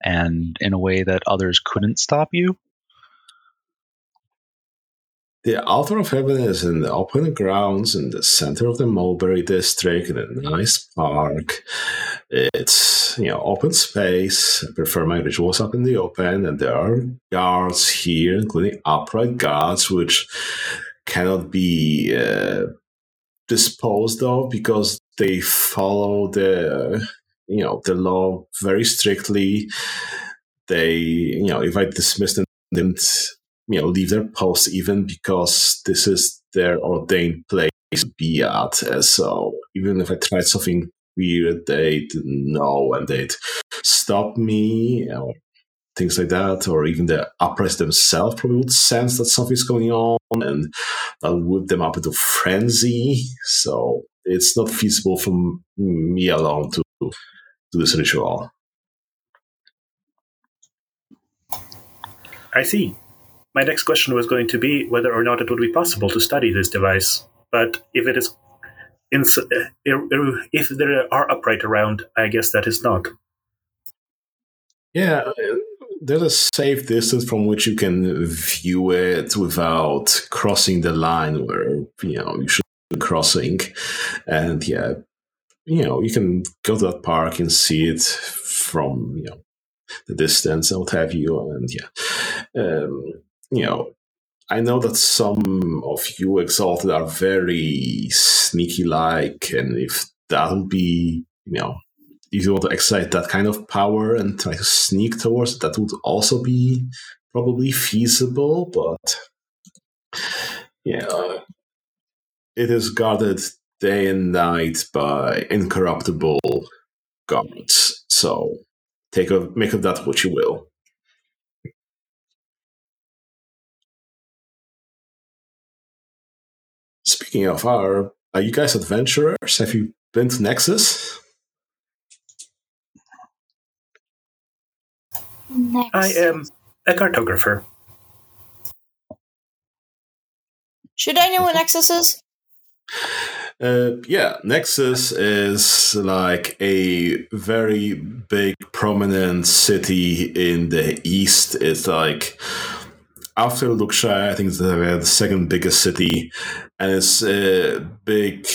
and in a way that others couldn't stop you? The Altar of Heaven is in the open grounds in the center of the Mulberry District in a nice park. It's you know open space. I prefer my rituals up in the open, and there are guards here, including upright guards, which cannot be uh, disposed of because they follow the you know the law very strictly. They you know if I dismiss them, didn't you know leave their post even because this is their ordained place to be at. So even if I tried something weird, they'd know and they'd stop me or things like that, or even the uprights themselves probably would sense that something's going on and that would whip them up into frenzy. So it's not feasible for me alone to do this ritual. I see. My next question was going to be whether or not it would be possible to study this device. But if it is, uh, er, er, if there are upright around, I guess that is not. Yeah, there's a safe distance from which you can view it without crossing the line where you know you should be crossing, and yeah, you know you can go to that park and see it from you know the distance and what have you, and yeah, um, you know. I know that some of you exalted are very sneaky like, and if that would be, you know, if you want to excite that kind of power and try to sneak towards it, that would also be probably feasible. But yeah, it is guarded day and night by incorruptible guards. So take a make of that what you will. Speaking of, are are you guys adventurers? Have you been to Nexus? Next. I am a cartographer. Should I know what Nexus is? Uh, yeah, Nexus is like a very big, prominent city in the east. It's like after Luxia, I think it's the second biggest city, and its a big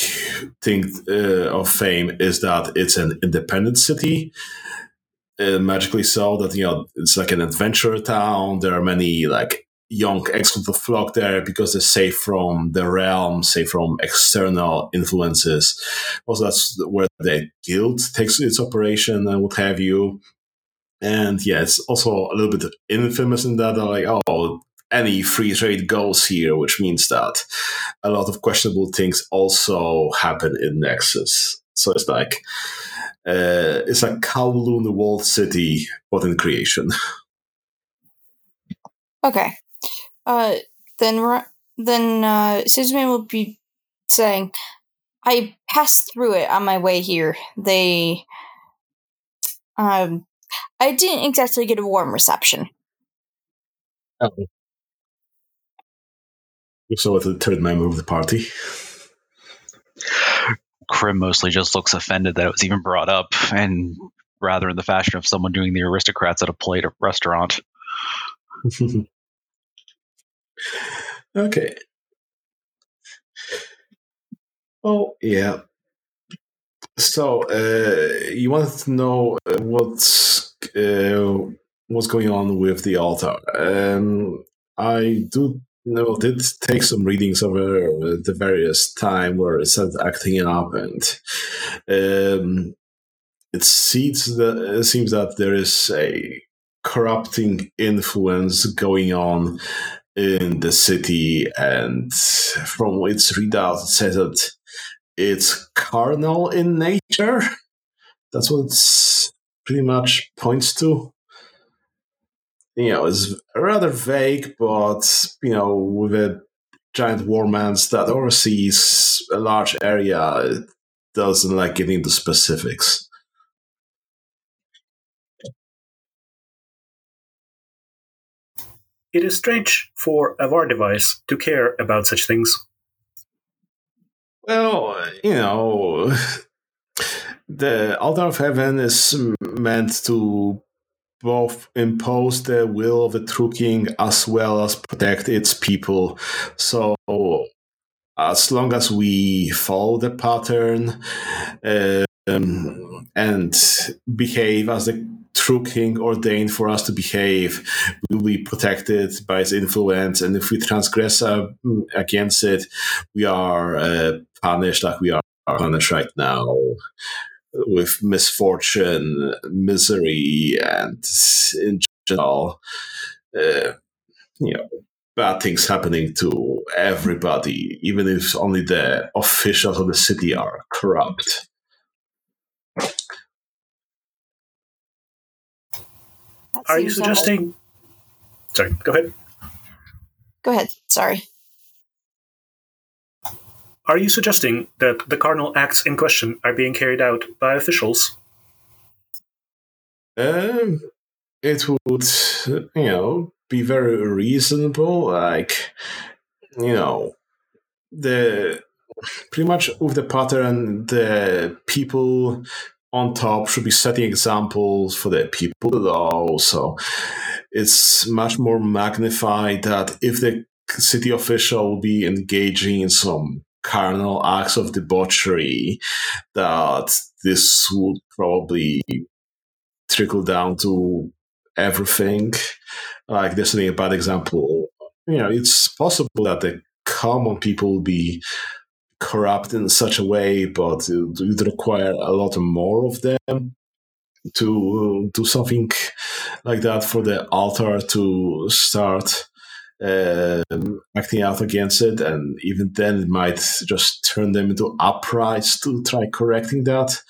thing uh, of fame is that it's an independent city uh, magically so that you know it's like an adventure town. There are many like young exclusive flock there because they're safe from the realm, safe from external influences. Also, that's where the guild takes its operation and what have you. And yeah, it's also a little bit infamous in that they're like, oh, any free trade goes here, which means that a lot of questionable things also happen in Nexus. So it's like uh, it's a Kowloon walled city, but in creation. Okay. Uh, then then uh, Suzume will be saying, "I passed through it on my way here. They, um, I didn't exactly get a warm reception." Oh. So, the third member of the party. Crim mostly just looks offended that it was even brought up, and rather in the fashion of someone doing the aristocrats at a plate restaurant. Okay. Oh yeah. So uh, you wanted to know uh, what's uh, what's going on with the altar. Um, I do know did take some readings over the various time where it started acting up, and um, it seems that it seems that there is a corrupting influence going on in the city, and from its readout, it says that it's carnal in nature. That's what it's pretty much points to. You know, it's rather vague, but you know, with a giant warmans that oversees a large area, it doesn't like getting into specifics. It is strange for a VAR device to care about such things. Well, you know, the altar of heaven is meant to both impose the will of the True King as well as protect its people. So, as long as we follow the pattern um, and behave as the true king ordained for us to behave, we will be protected by his influence. And if we transgress uh, against it, we are uh, punished like we are punished right now with misfortune, misery, and in general, uh, you know, bad things happening to everybody, even if only the officials of the city are corrupt. That Are you seems almost- suggesting? Sorry, go ahead. Go ahead. Sorry. Are you suggesting that the cardinal acts in question are being carried out by officials? Um, it would, you know, be very reasonable. Like, you know, the pretty much with the pattern, the people on top should be setting examples for the people below. So it's much more magnified that if the city official will be engaging in some carnal acts of debauchery, that this would probably trickle down to everything. Like there's a bad example. You know, it's possible that the common people will be corrupt in such a way, but it would require a lot more of them to do something like that for the altar to start um, acting out against it, and even then it might just turn them into uprights to try correcting that.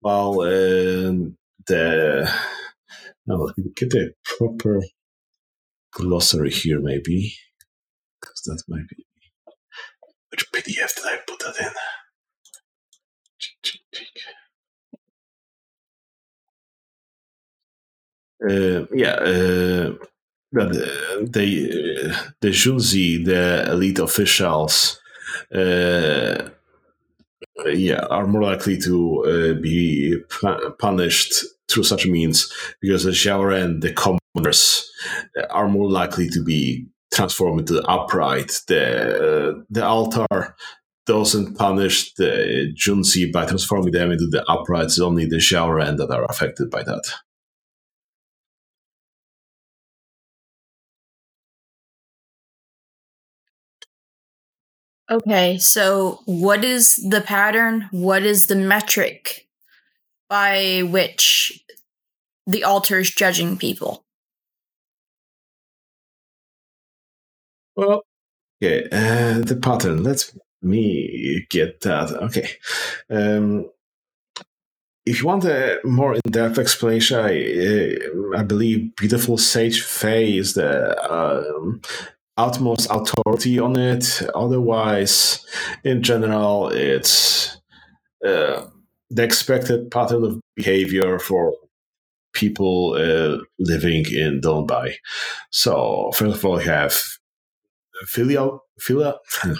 While um, the no, let me get a proper glossary here, maybe, because that might be which PDF did I put that in? Uh, yeah, uh, the the the Junzi, the elite officials, uh, yeah, are more likely to uh, be pu- punished through such means because the Xiaoren, the commoners, are more likely to be transformed into the upright. The the altar doesn't punish the Junzi by transforming them into the uprights. Only the Xiaoren that are affected by that. Okay, so what is the pattern? What is the metric by which the altar is judging people? Well, okay, uh, the pattern. Let me get that. Okay. Um, if you want a more in-depth explanation, I, uh, I believe Beautiful Sage Faye is the um, utmost authority on it. Otherwise, in general, it's uh, the expected pattern of behavior for people uh, living in Donbai. So, first of all, you have filial filial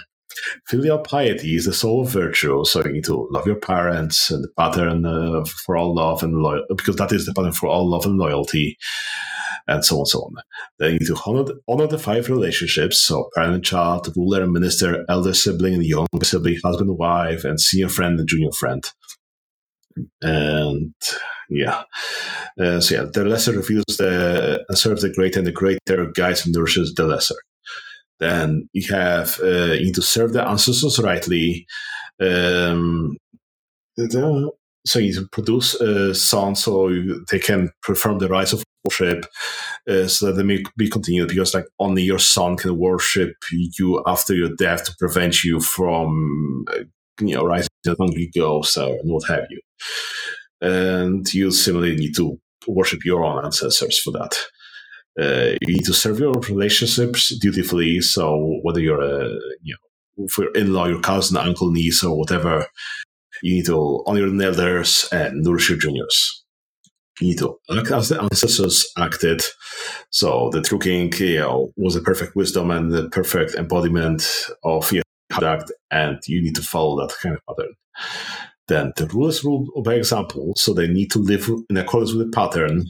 filial piety is the soul of virtue. So you need to love your parents and the pattern uh, for all love and loyalty, because that is the pattern for all love and loyalty. And so on and so on. Then you need to honor the, honor the five relationships, so parent child, ruler and minister, elder sibling and younger sibling, husband and wife, and senior friend and junior friend. And yeah. Uh, so yeah, the lesser reveals the and serves the greater, and the greater guides and nourishes the lesser. Then you have uh, you need to serve the ancestors rightly. Um, the, so you need to produce a song so they can perform the rites of worship uh, so that they may be continued because like only your son can worship you after your death to prevent you from uh, you know rising to hungry ghosts or what have you and you similarly need to worship your own ancestors for that. Uh, you need to serve your relationships dutifully. So whether you're a you know for your in-law, your cousin, uncle, niece, or whatever, you need to honor your elders and nourish your juniors. You need to act as the ancestors acted. So the true king you know, was the perfect wisdom and the perfect embodiment of your conduct, and you need to follow that kind of pattern then the rulers rule by example, so they need to live in accordance with the pattern,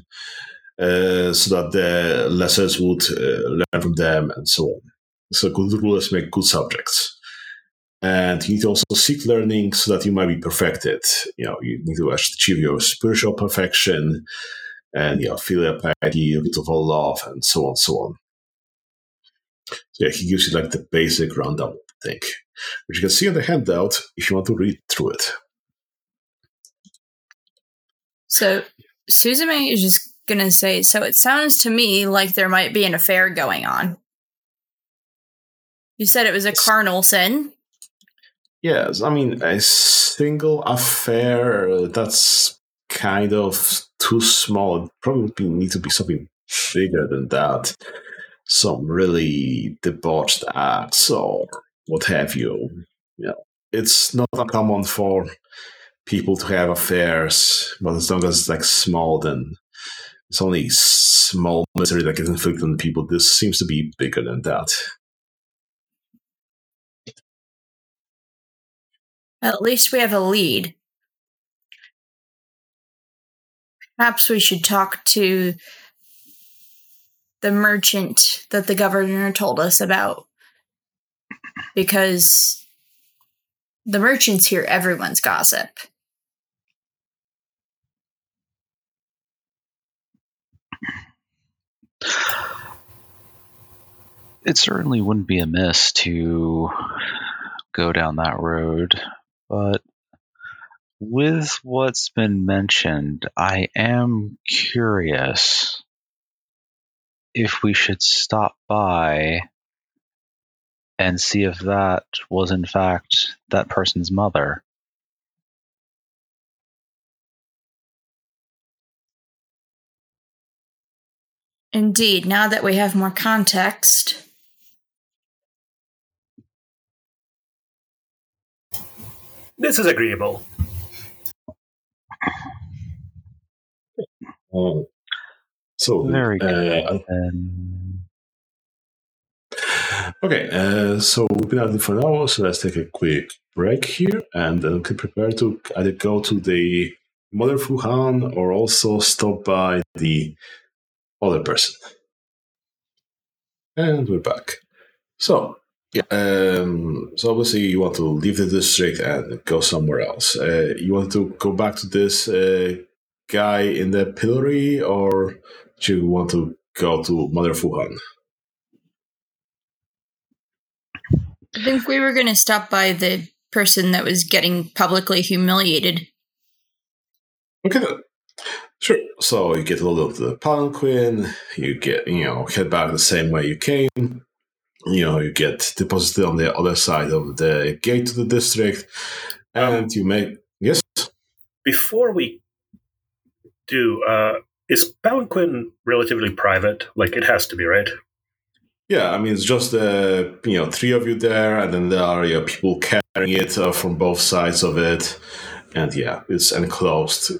uh, so that the lessers would uh, learn from them and so on. So good rulers make good subjects. And you need to also seek learning so that you might be perfected. You know, you need to achieve your spiritual perfection and you know, filial piety, your beautiful love, and so on, so on. So yeah, he gives you like the basic rundown thing, which you can see on the handout if you want to read through it. So Suzume is just gonna say, so it sounds to me like there might be an affair going on. You said it was a carnal sin. Yes, I mean a single affair that's kind of too small. It probably need to be something bigger than that. Some really debauched acts or what have you. Know, it's not uncommon for people to have affairs, but as long as it's like small, then it's only small misery that gets inflicted on people. This seems to be bigger than that. At least we have a lead. Perhaps we should talk to the merchant that the governor told us about. Because the merchants hear everyone's gossip. It certainly wouldn't be amiss to go down that road, but with what's been mentioned, I am curious if we should stop by and see if that was in fact that person's mother. Indeed, now that we have more context. This is agreeable. Um, so Very good. uh, Um, okay, uh, so we've been at it for an hour, so let's take a quick break here, and then we can prepare to either go to the Mother Fu Han or also stop by the other person. And we're back. So, yeah, um, so obviously you want to leave the district and go somewhere else. Uh, you want to go back to this uh, guy in the pillory, or do you want to go to Mother Fu Han? I think we were going to stop by the person that was getting publicly humiliated. Okay, then. Sure. So you get a little of the palanquin, you get, you know, head back the same way you came. You know, you get deposited on the other side of the gate to the district, and Um, you make. Yes? Before we do, uh, is Palanquin relatively private? Like it has to be, right? Yeah, I mean, it's just, uh, you know, three of you there, and then there are you know, people carrying it uh, from both sides of it. And yeah, it's enclosed,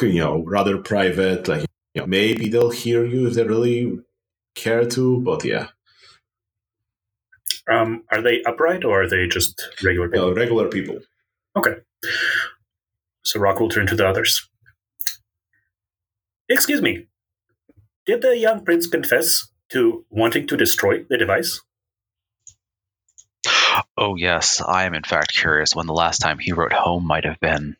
you know, rather private. Like, you know, maybe they'll hear you if they really care to, but yeah, Um, are they upright or are they just regular people? know, regular people. Okay. So Rock will turn to the others. Excuse me. did the young prince confess to wanting to destroy the device? Oh, yes. I am, in fact, curious when the last time he wrote home might have been.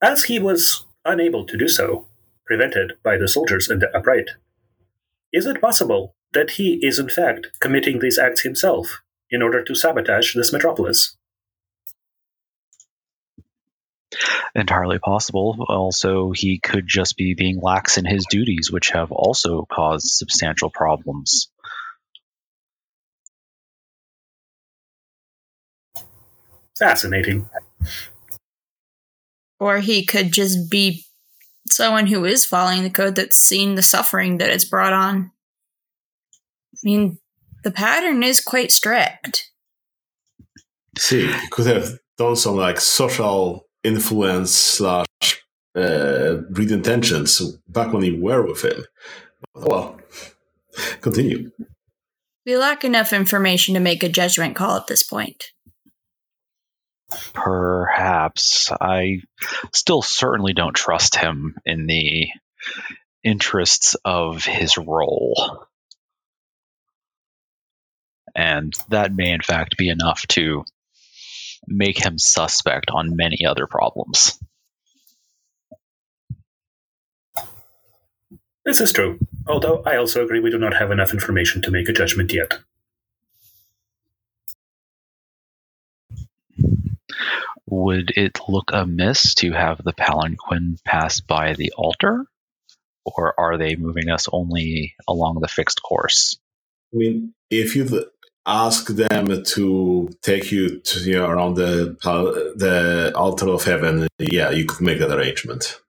As he was unable to do so, prevented by the soldiers in the upright, is it possible that he is, in fact, committing these acts himself in order to sabotage this metropolis? Entirely possible. Also, he could just be being lax in his duties, which have also caused substantial problems. Fascinating. Or he could just be someone who is following the code that's seen the suffering that it's brought on. I mean, the pattern is quite strict. See, you could have done some like social influence slash uh, read intentions back when you were with him. Well, continue. We lack enough information to make a judgment call at this point. Perhaps. I still certainly don't trust him in the interests of his role. And that may, in fact, be enough to make him suspect on many other problems. This is true, although I also agree we do not have enough information to make a judgment yet. Would it look amiss to have the palanquin pass by the altar? Or are they moving us only along the fixed course? I mean, if you ask them to take you to you know, around the the altar of heaven, yeah, you could make that arrangement.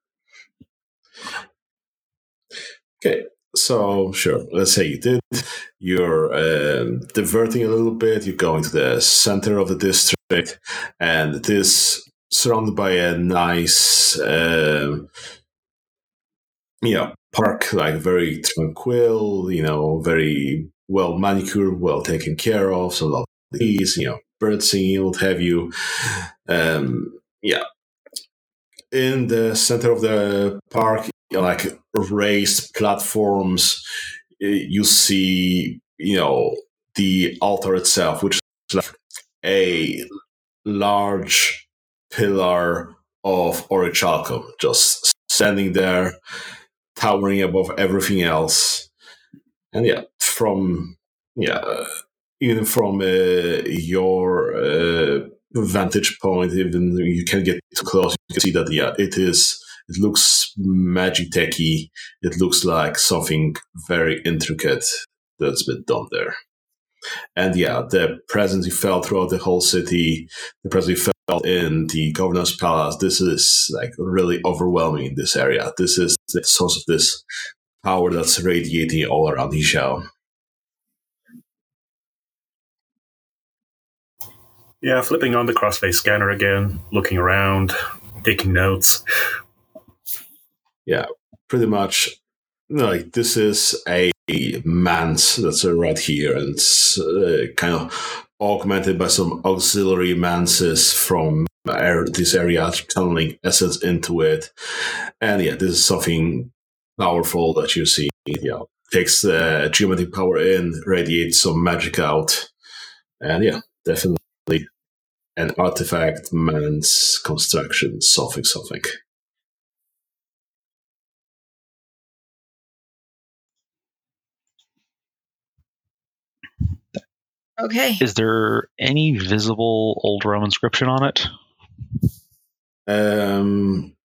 Okay, so sure, let's say you did. You're uh, diverting a little bit. You're going to the center of the district, and it is surrounded by a nice, uh, you know, park, like very tranquil. You know, very well manicured, well taken care of. So a lot of trees, you know, bird singing, what have you. Um, yeah. In the center of the park, you know, like raised platforms, you see, you know, the altar itself, which is like a large pillar of Orichalcum, just standing there, towering above everything else and yeah, from yeah, even from uh, your uh, vantage point, even you can get too close, you can see that yeah, it is. It looks magic techy. It looks like something very intricate that's been done there. And yeah, the presence you felt throughout the whole city, the presence you felt in the governor's palace, this is like really overwhelming in this area. This is the source of this power that's radiating all around the show. Yeah, flipping on the crossface scanner again, looking around, taking notes. Yeah, pretty much. Like this is a manse that's right here, and uh, kind of augmented by some auxiliary manses from this area, tunneling essence into it. And yeah, this is something powerful that you see. Know, takes the geomantic power in, radiates some magic out, and yeah, definitely an artifact manse construction, something, something. Okay. Is there any visible old Roman inscription on it? Um,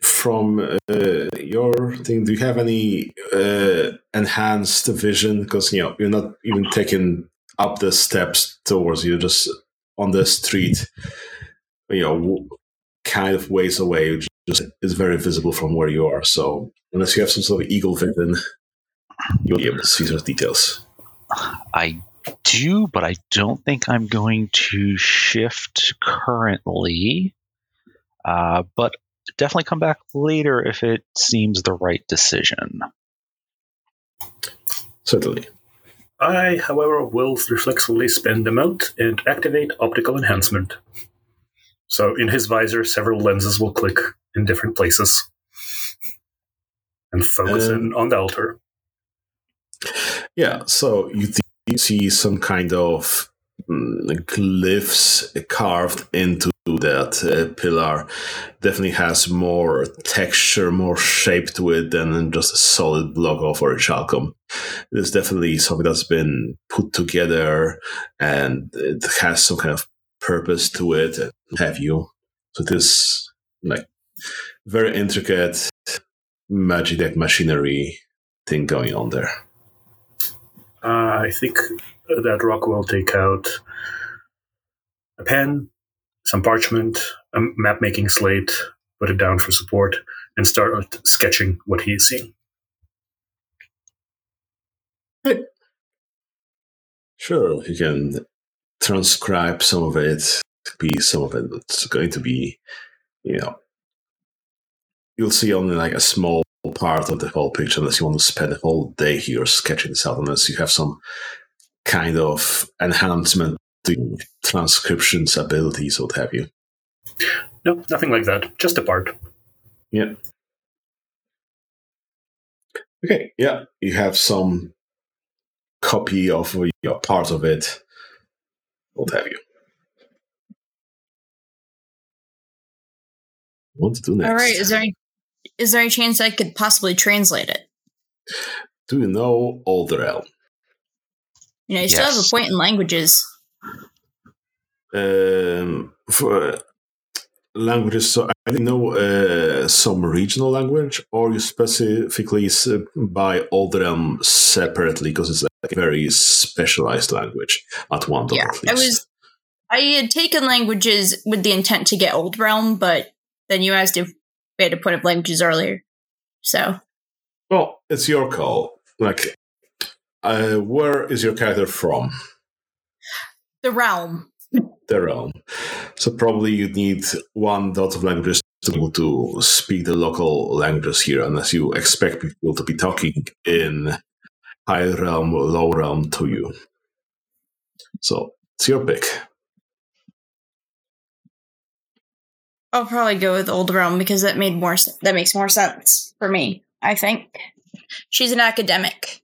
from uh, your thing, do you have any uh, enhanced vision? Because you know you're not even taking up the steps towards you, just on the street. You know, kind of ways away, which just is very visible from where you are. So unless you have some sort of eagle vision, you'll be able to see those details. I do, but I don't think I'm going to shift currently. Uh, but definitely come back later if it seems the right decision. Certainly. I, however, will reflexively spend the mote and activate optical enhancement. So in his visor, several lenses will click in different places. and focus in on the altar. Yeah, so you, th- you see some kind of mm, glyphs carved into that uh, pillar. Definitely has more texture, more shape to it than just a solid block of orichalcum. It is definitely something that's been put together and it has some kind of purpose to it, have you. So this like very intricate magic deck machinery thing going on there. Uh, I think that Rock will take out a pen, some parchment, a map making slate, put it down for support, and start sketching what he is seeing. Sure, you can transcribe some of it, be some of it, it's going to be, you know, you'll see only like a small part of the whole picture unless you want to spend a whole day here sketching this out, unless you have some kind of enhancement to transcriptions abilities, what have you. No, nothing like that. Just a part. Yeah. Okay, yeah, you have some copy of your part of it, what have you. What to do next? All right. Is there any, is there any chance I could possibly translate it? Do you know Old Realm? You know, you still have a point in languages. Um, for uh, languages, so I didn't know uh, some regional language, or you specifically s- by Old Realm separately because it's like a very specialized language at one dot Yeah. I was. I had taken languages with the intent to get Old Realm, but then you asked if we had a point of languages earlier. So Well, it's your call. Like, uh, where is your character from? the realm. The realm. So probably you need one dot of languages to be able to speak the local languages here, unless you expect people to be talking in high realm, low realm to you. So it's your pick. I'll probably go with Old Realm because that made more. That makes more sense for me. I think she's an academic.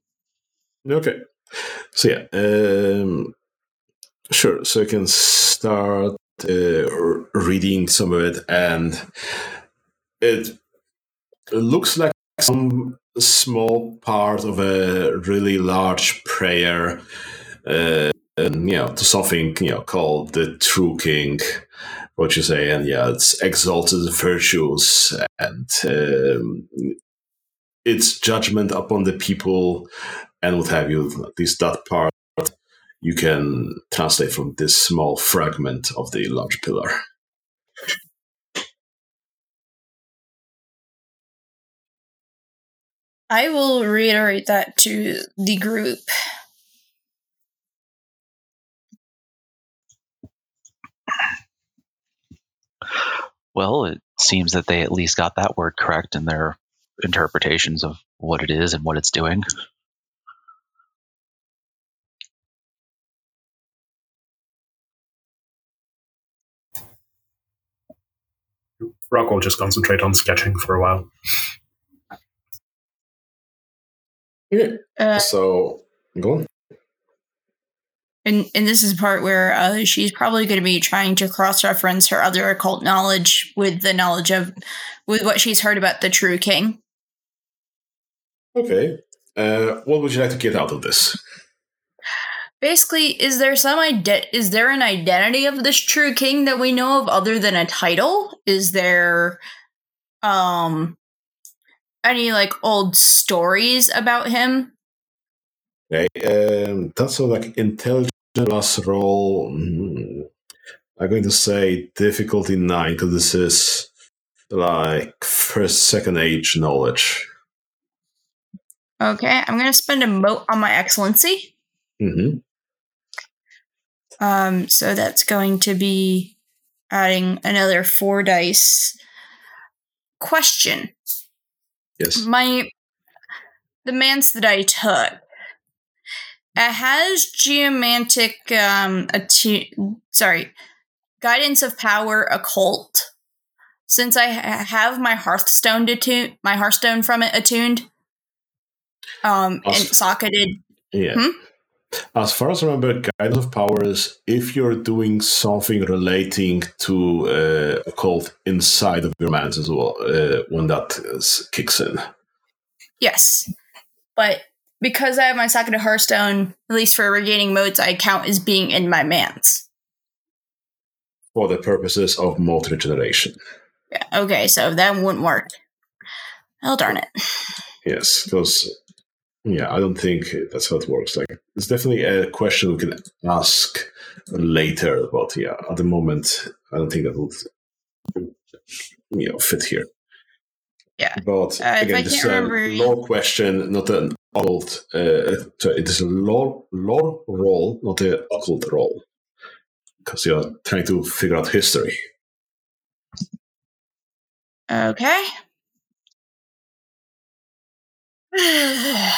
Okay. So yeah, um, sure. So you can start uh, reading some of it, and it looks like some small part of a really large prayer, uh, and, you know, to something you know called the True King. What you say, and yeah, it's exalted virtues and um, its judgment upon the people and what have you. At least that part you can translate from this small fragment of the large pillar. I will reiterate that to the group. Well, it seems that they at least got that word correct in their interpretations of what it is and what it's doing. Rock will just concentrate on sketching for a while. Uh, So go on. and and this is the part where uh, she's probably going to be trying to cross-reference her other occult knowledge with the knowledge of with what she's heard about the true king. Okay. Uh, what would you like to get out of this? Basically, is there some ide- is there an identity of this true king that we know of other than a title? Is there um any like old stories about him? Okay. Um, that's sort of like intelligence plus roll. mm, I'm going to say difficulty nine because this is like first, second age knowledge. Okay, I'm going to spend a mote on my excellency. hmm Um, so that's going to be adding another four dice. Question: Yes. My the manse that I took it has geomantic um atti- sorry guidance of power occult since I ha- have my Hearthstone attuned, my Hearthstone from it attuned, um, and socketed. Yeah. Hmm? As far as I remember, Guidance of Powers, if you're doing something relating to uh, cult inside of your manse as well, uh, when that is, kicks in. Yes, but because I have my socketed Hearthstone, at least for regaining motes, I count as being in my manse. For the purposes of multi regeneration. Yeah, okay, so that wouldn't work. Oh darn it! Yes, because yeah, I don't think that's how it works. Like, it's definitely a question we can ask later, but yeah, at the moment, I don't think that would you know fit here. Yeah. But Uh, again, this is a lore question, not an occult. Uh, it is a lore lore role, not an occult role, because you're trying to figure out history. Okay.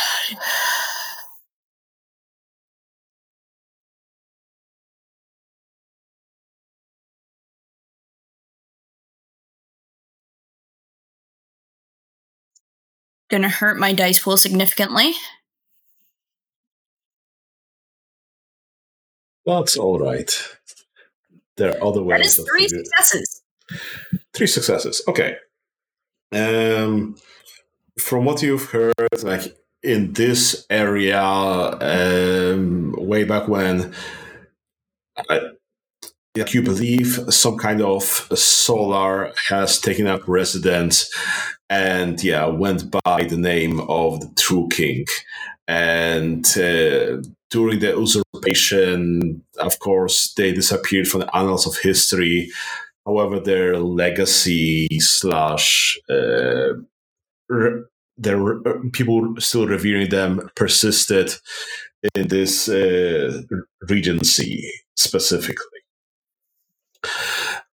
Gonna hurt my dice pool significantly. That's all right. There are other ways. That is three successes. Three successes. Okay. Um, from what you've heard, like in this area, um, way back when, I, like you believe some kind of solar has taken up residence, and yeah, went by the name of the True King, and. Uh, during the usurpation, of course, they disappeared from the annals of history However, their legacy slash uh, re- their uh, people still revering them persisted in this uh, regency specifically,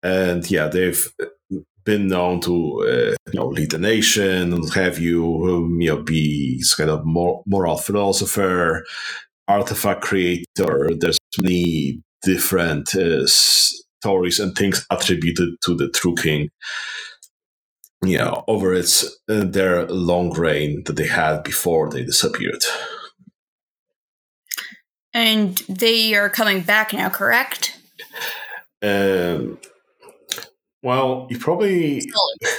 and yeah, they've been known to uh, you know lead the nation and have you um, you know be kind of mor- moral philosopher, artifact creator. There's many different uh, stories and things attributed to the true king you know over its uh, their long reign that they had before they disappeared. And they are coming back now, correct? um, well you probably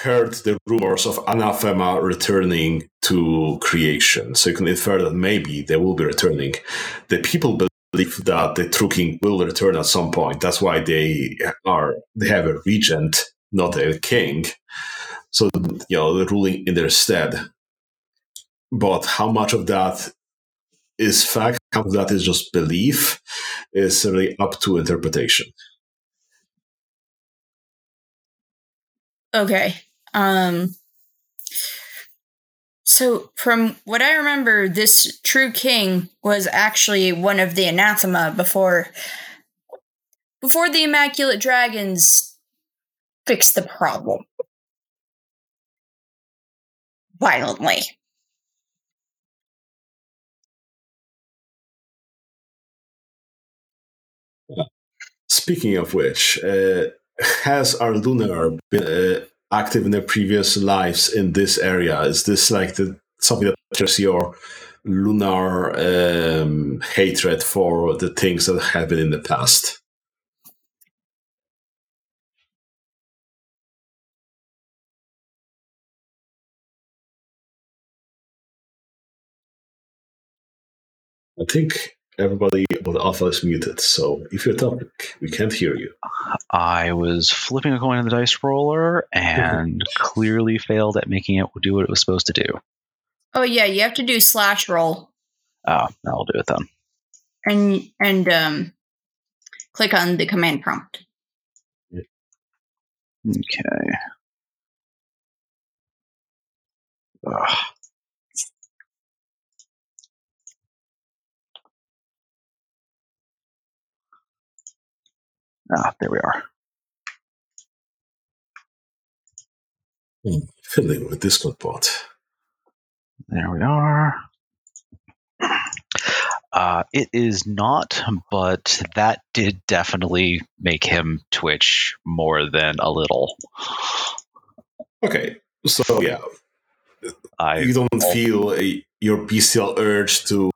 heard the rumors of anathema returning to creation. So you can infer that maybe they will be returning. The people believe that the true king will return at some point. That's why they are they have a regent not a king so you know ruling in their stead but how much of that is fact how much of that is just belief is really up to interpretation Okay. Um so from what I remember, this true king was actually one of the anathema before before the Immaculate Dragons fixed the problem. Violently. Speaking of which, uh, has our lunar been uh, active in their previous lives in this area? Is this like the something that triggers your lunar um, hatred for the things that have been in the past? I think everybody on the alpha is muted, so if you're talking, we can't hear you. I was flipping a coin in the dice roller and clearly failed at making it do what it was supposed to do. Oh yeah, you have to do slash roll Oh, I'll do it then. and and um click on the command prompt. Okay. Ugh. Ah, there we are. Fiddling with Discord bot. There we are. Uh, it is not, but that did definitely make him twitch more than a little. Okay, so yeah, I you don't feel a, your bestial urge to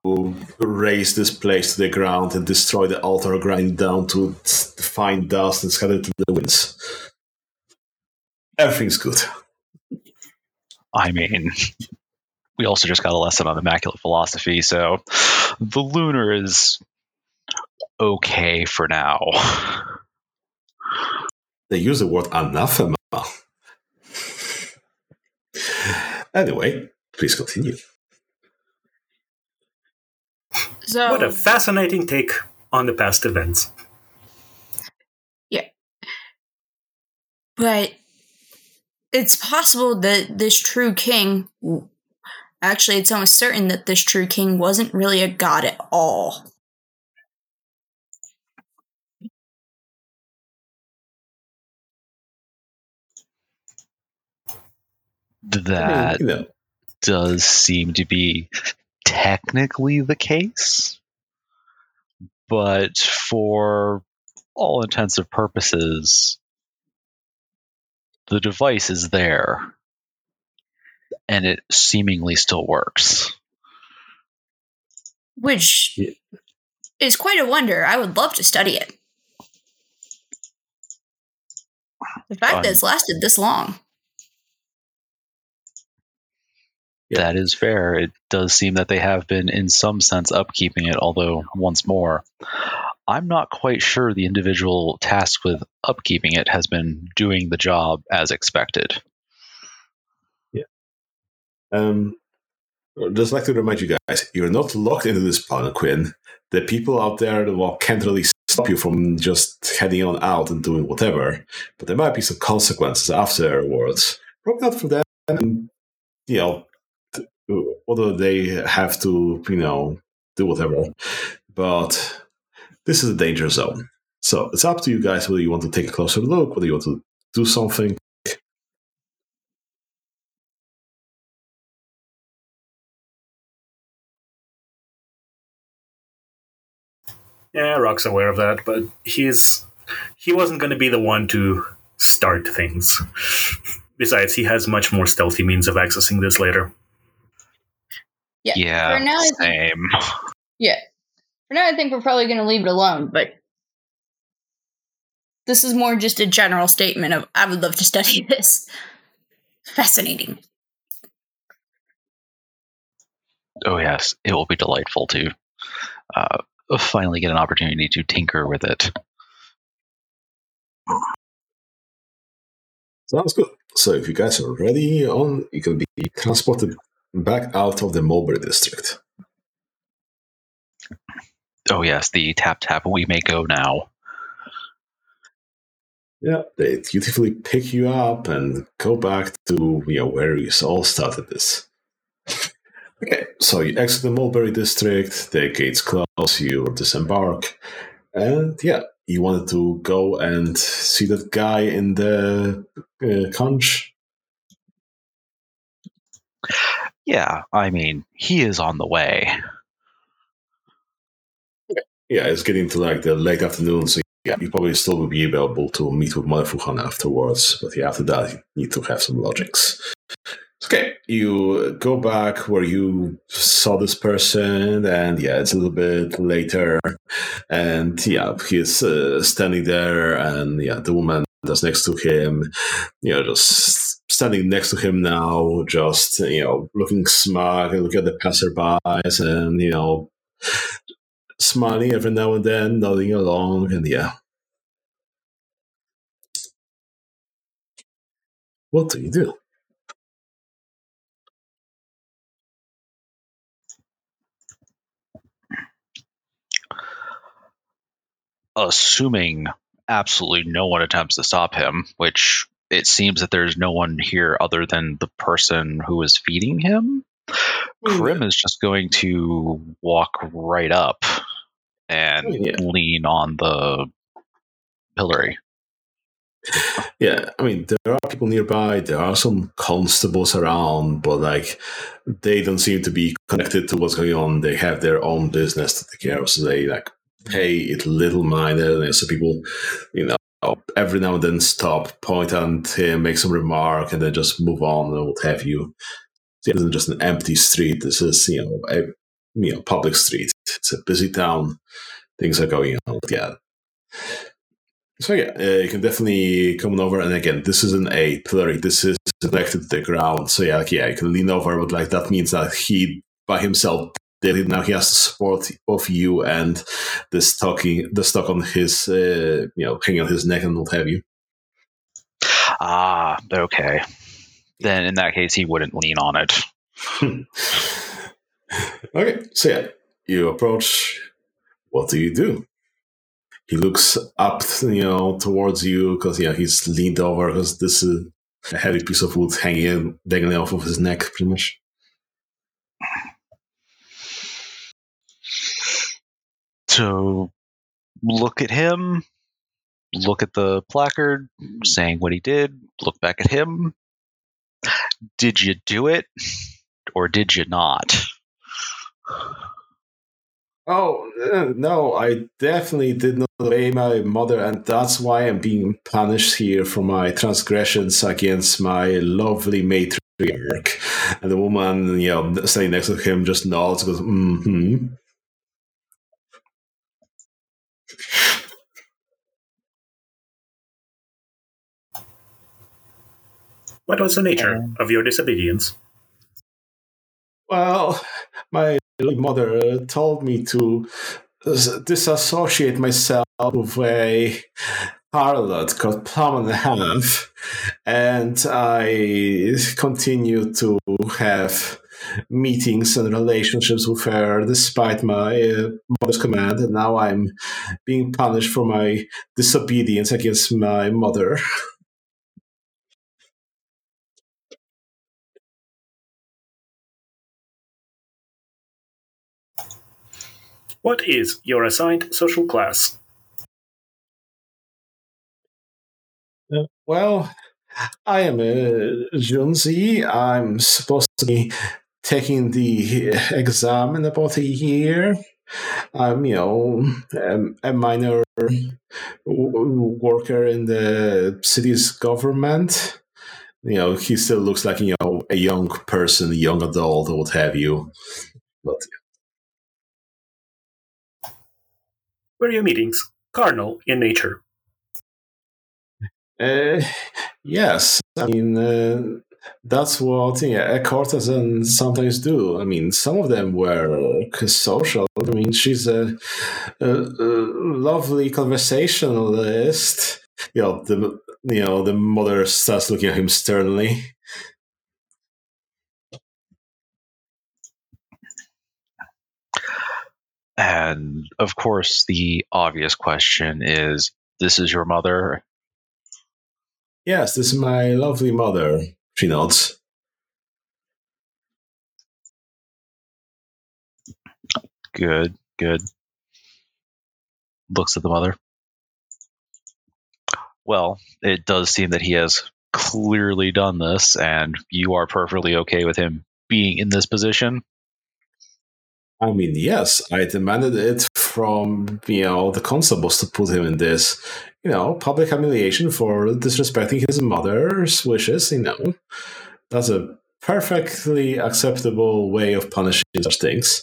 raze this place to the ground and destroy the altar, grind down to fine dust and scatter to the winds. Everything's good. I mean, we also just got a lesson on immaculate philosophy, so the lunar is okay for now. They use the word anathema. Anyway, please continue. So What a fascinating take on the past events. Yeah. But it's possible that this true king. Actually, it's almost certain that this true king wasn't really a god at all. I mean, That you know, does seem to be technically the case, but for all intensive purposes, the device is there and it seemingly still works. Which Yeah. is quite a wonder. I would love to study it. The fact that it's lasted this long. Yeah. That is fair. It does seem that they have been, in some sense, upkeeping it, although, once more, I'm not quite sure the individual tasked with upkeeping it has been doing the job as expected. Yeah. Um, I'd just like to remind you guys, you're not locked into this Quinn. The people out there well, can't really stop you from just heading on out and doing whatever, but there might be some consequences afterwards. Probably not for them, you know, although they have to, you know, do whatever. But this is a danger zone. So it's up to you guys whether you want to take a closer look, whether you want to do something. Yeah, Rock's aware of that, but he's he wasn't going to be the one to start things. Besides, he has much more stealthy means of accessing this later. Yeah. Yeah, For now, I think, same. yeah. For now, I think we're probably going to leave it alone. But this is more just a general statement of I would love to study this. Fascinating. Oh, yes, it will be delightful to uh, finally get an opportunity to tinker with it. Sounds good. So if you guys are ready on, you can be transported back out of the Mulberry district. Oh, yes, the tap tap, we may go now. Yeah, they dutifully pick you up and go back to you know where you all started this. okay, so you exit the Mulberry district. The gates close. You disembark, and yeah, you wanted to go and see that guy in the uh, conch. Yeah, I mean, he is on the way. Yeah, it's getting to like the late afternoon, so yeah, you probably still will be able to meet with Mother Fu Han afterwards. But yeah, after that, you need to have some logics. Okay, you go back where you saw this person, and yeah, it's a little bit later, and yeah, he's uh, standing there, and yeah, the woman that's next to him, you know, just standing next to him now, just you know, looking smug and looking at the passerbys, and you know, smiling every now and then, nodding along, and yeah. What do you do? assuming absolutely no one attempts to stop him, which it seems that there's no one here other than the person who is feeding him. Oh, Crim is just going to walk right up and Oh, yeah. lean on the pillory. Yeah, I mean, there are people nearby. There are some constables around, but like, they don't seem to be connected to what's going on. They have their own business to take care of, so they like pay it little minded. And so people, you know, every now and then stop, point at him, make some remark, and then just move on and what have you. It isn't just an empty street. This is, you know, a you know public street. It's a busy town. Things are going on. Yeah. So yeah, uh, you can definitely come over. And again, this isn't a pillory. This is connected to the ground. So yeah, like, yeah, you can lean over, but like that means that he by himself it. Now he has the support of you and the stocking, the stock on his, uh, you know, hanging on his neck and what have you. Ah, okay. Then in that case, he wouldn't lean on it. okay, so yeah, you approach. What do you do? He looks up, you know, towards you because yeah, he's leaned over because this is a heavy piece of wood hanging, dangling off of his neck, pretty much. So look at him, look at the placard saying what he did, look back at him. Did you do it or did you not? Oh uh, no, I definitely did not obey my mother, and that's why I'm being punished here for my transgressions against my lovely matriarch. And the woman, you know, standing next to him, just nods, goes, mm "Hmm." What was the nature um, of your disobedience? Well, my mother uh, told me to uh, disassociate myself with a harlot called Plum and Half, and I continue to have meetings and relationships with her despite my uh, mother's command, and now I'm being punished for my disobedience against my mother. What is your assigned social class? Uh, well, I am a Junzi. I'm supposed to be taking the uh, exam in about a year. I'm, you know, a, a minor worker in the city's government. You know, he still looks like, you know, a young person, a young adult, or what have you. But Were your meetings carnal in nature? Uh, yes, I mean uh, that's what yeah, a courtesan sometimes do. I mean, some of them were social. I mean, she's a, a, a lovely conversationalist. You know, the you know the mother starts looking at him sternly. And of course, the obvious question is this is your mother? Yes, this is my lovely mother, she nods. Good, good. Looks at the mother. Well, it does seem that he has clearly done this, and you are perfectly okay with him being in this position. I mean, yes, I demanded it from you know the constables to put him in this, you know, public humiliation for disrespecting his mother's wishes. You know, that's a perfectly acceptable way of punishing such things.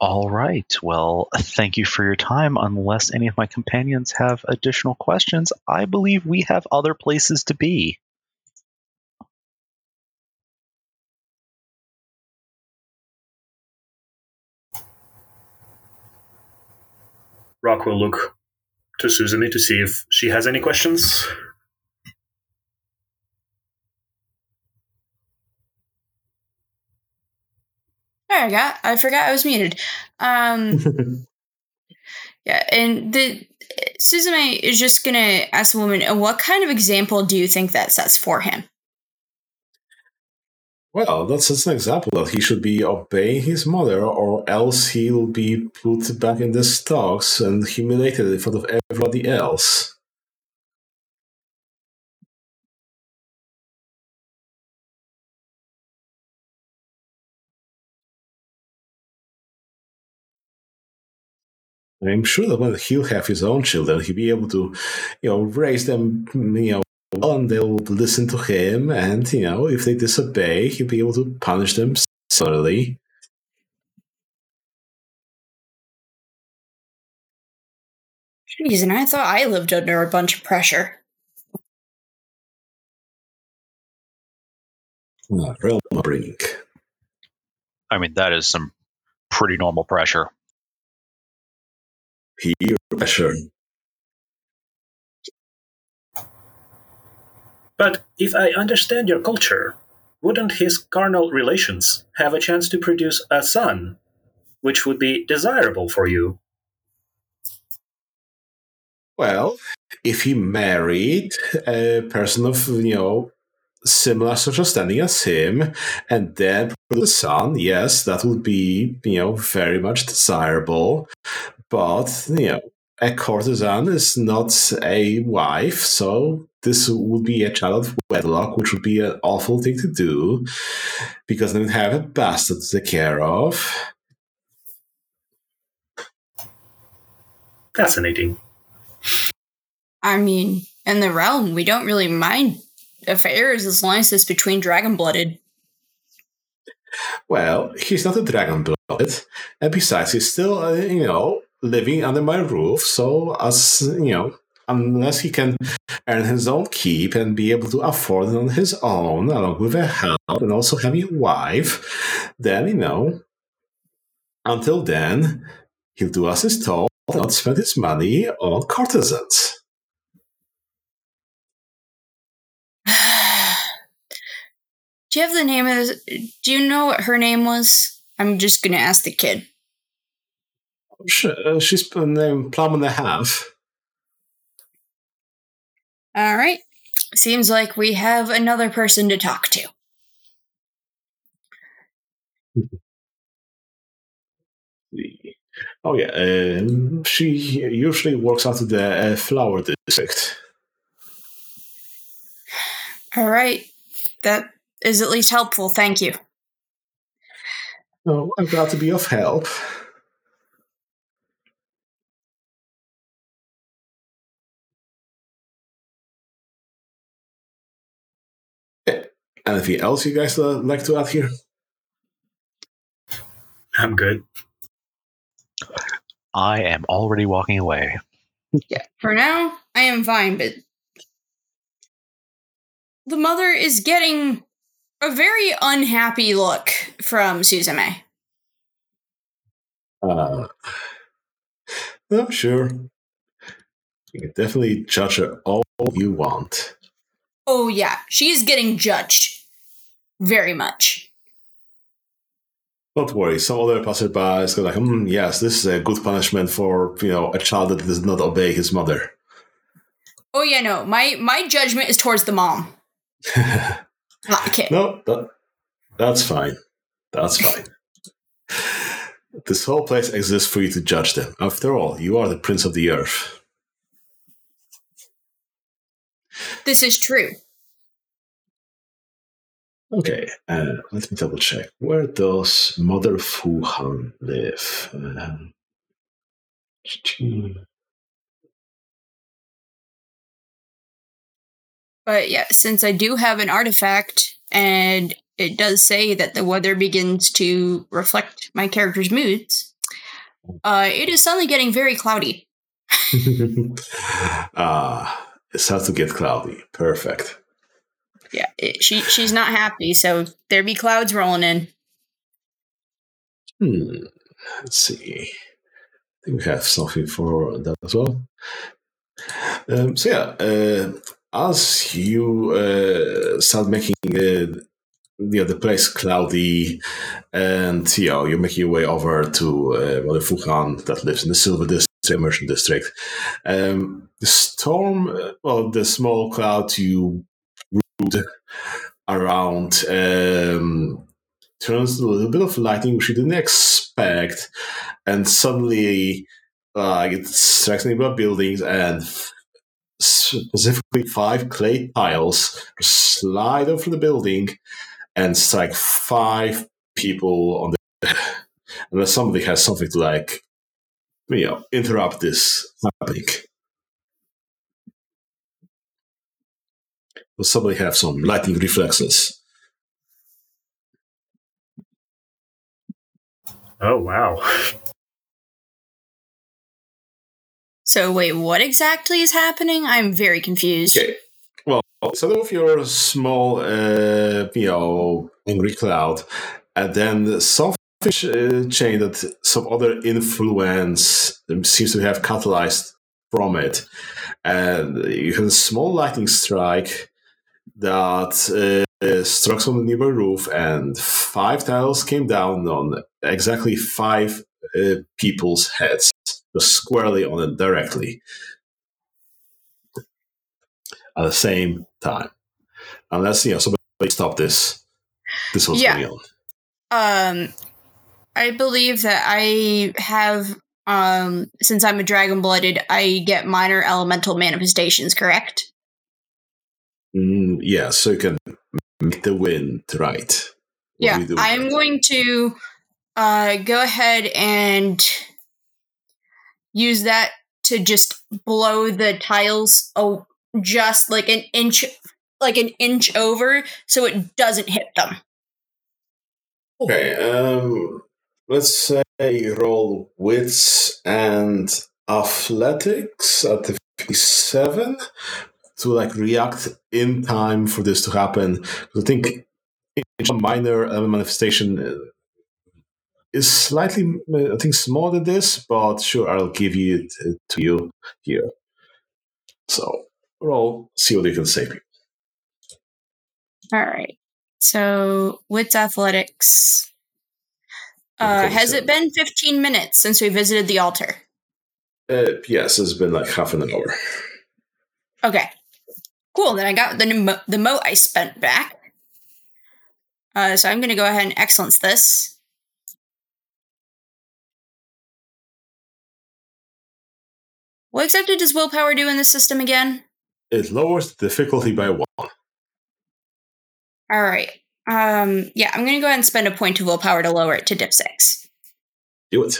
All right. Well, thank you for your time. Unless any of my companions have additional questions, I believe we have other places to be. Rock will look to Susanny to see if she has any questions. There I got. I forgot I was muted. Um, yeah, and the Suzume is just gonna ask the woman, "What kind of example do you think that sets for him?" Well, that's just an example that he should be obeying his mother, or else he'll be put back in the stocks and humiliated in front of everybody else. I'm sure that when he'll have his own children, he'll be able to, you know, raise them, you know, well, and they'll listen to him. And you know, if they disobey, he'll be able to punish them similarly. Jeez, and I thought I lived under a bunch of pressure. Uh, realm brink. I mean, that is some pretty normal pressure. Peer pressure. But if I understand your culture, wouldn't his carnal relations have a chance to produce a son, which would be desirable for you? Well, if he married a person of, you know, similar social standing as him, and then produce a son, yes, that would be, you know, very much desirable. But, you know, a courtesan is not a wife, so this would be a child of wedlock, which would be an awful thing to do because then have a bastard to take care of. Fascinating. I mean, in the realm, we don't really mind affairs as long as it's between dragon blooded. Well, he's not a dragon blooded, and besides, he's still, uh, you know, living under my roof. So, as you know, unless he can earn his own keep and be able to afford it on his own, along with a house and also having a wife, then you know, until then, he'll do as he's told, not spend his money on courtesans. Do you have the name of? Do you know what her name was? I'm just gonna ask the kid. Uh, she's named Plum and a Half. All right. Seems like we have another person to talk to. Oh yeah, um, she usually works out of the uh, flower district. All right. That is at least helpful. Thank you. Oh, I'm glad to be of help. Anything else you guys uh, like to add here? I'm good. I am already walking away. Yeah. For now, I am fine, but the mother is getting a very unhappy look from Suzume. Uh, no, sure. You can definitely judge her all you want. Oh yeah, she's getting judged very much. Don't worry, some other passerby is like, mm, yes, this is a good punishment for you know a child that does not obey his mother. Oh yeah, no, my my judgment is towards the mom, not the kid. No, that, that's fine. That's fine. this whole place exists for you to judge them. After all, you are the prince of the earth. This is true. Okay, uh, let me double check. Where does Mother Fu Han live? Um, But yeah, since I do have an artifact and it does say that the weather begins to reflect my character's moods, uh, it is suddenly getting very cloudy. Ah, it starts to get cloudy. Perfect. Yeah, it, she she's not happy, so there be clouds rolling in. Hmm. Let's see. I think we have something for that as well. Um, so yeah, uh, as you uh, start making uh, you know, the place cloudy, and you know you're making your way over to uh, well, the Fu Han that lives in the Silver District, Immersion District. Um, the storm, well, the small cloud you rode around um, turns a little bit of lightning which you didn't expect, and suddenly uh, it strikes neighbor buildings and specifically five clay tiles slide over the building and strike five people on the unless somebody has something to like you know interrupt this happening. Does somebody have some lightning reflexes? Oh wow. So wait, what exactly is happening? I'm very confused. Okay. Well, instead of your small, uh, you know, angry cloud, and then some fish uh, chain that some other influence seems to have catalyzed from it, and you have a small lightning strike that uh, struck on the nearby roof, and five tiles came down on exactly five uh, people's heads, just squarely on it directly at the same time. Unless you know somebody stop this, this was Yeah. going on. Um, I believe that I have. Um, since I'm a dragon blooded, I get minor elemental manifestations. Correct? Mm, yeah, so you can make the wind right. What yeah? I'm going to uh, go ahead and use that to just blow the tiles oh, just like an inch, like an inch over, so it doesn't hit them. Okay, um, let's say roll wits and athletics at the 57 to like react in time for this to happen. I think each minor element manifestation uh, is slightly, uh, I think, smaller than this, but sure, I'll give it uh, to you here. So roll, see what you can save. All right. So, wits athletics. Uh, has it been 15 minutes since we visited the altar? Uh, yes, it's been like half an hour. Okay. Cool. Then I got the mo- the mote I spent back. Uh, so I'm going to go ahead and excellence this. What exactly does willpower do in this system again? It lowers the difficulty by one. All right. Um, yeah, I'm going to go ahead and spend a point of willpower to lower it to dip six. Do it.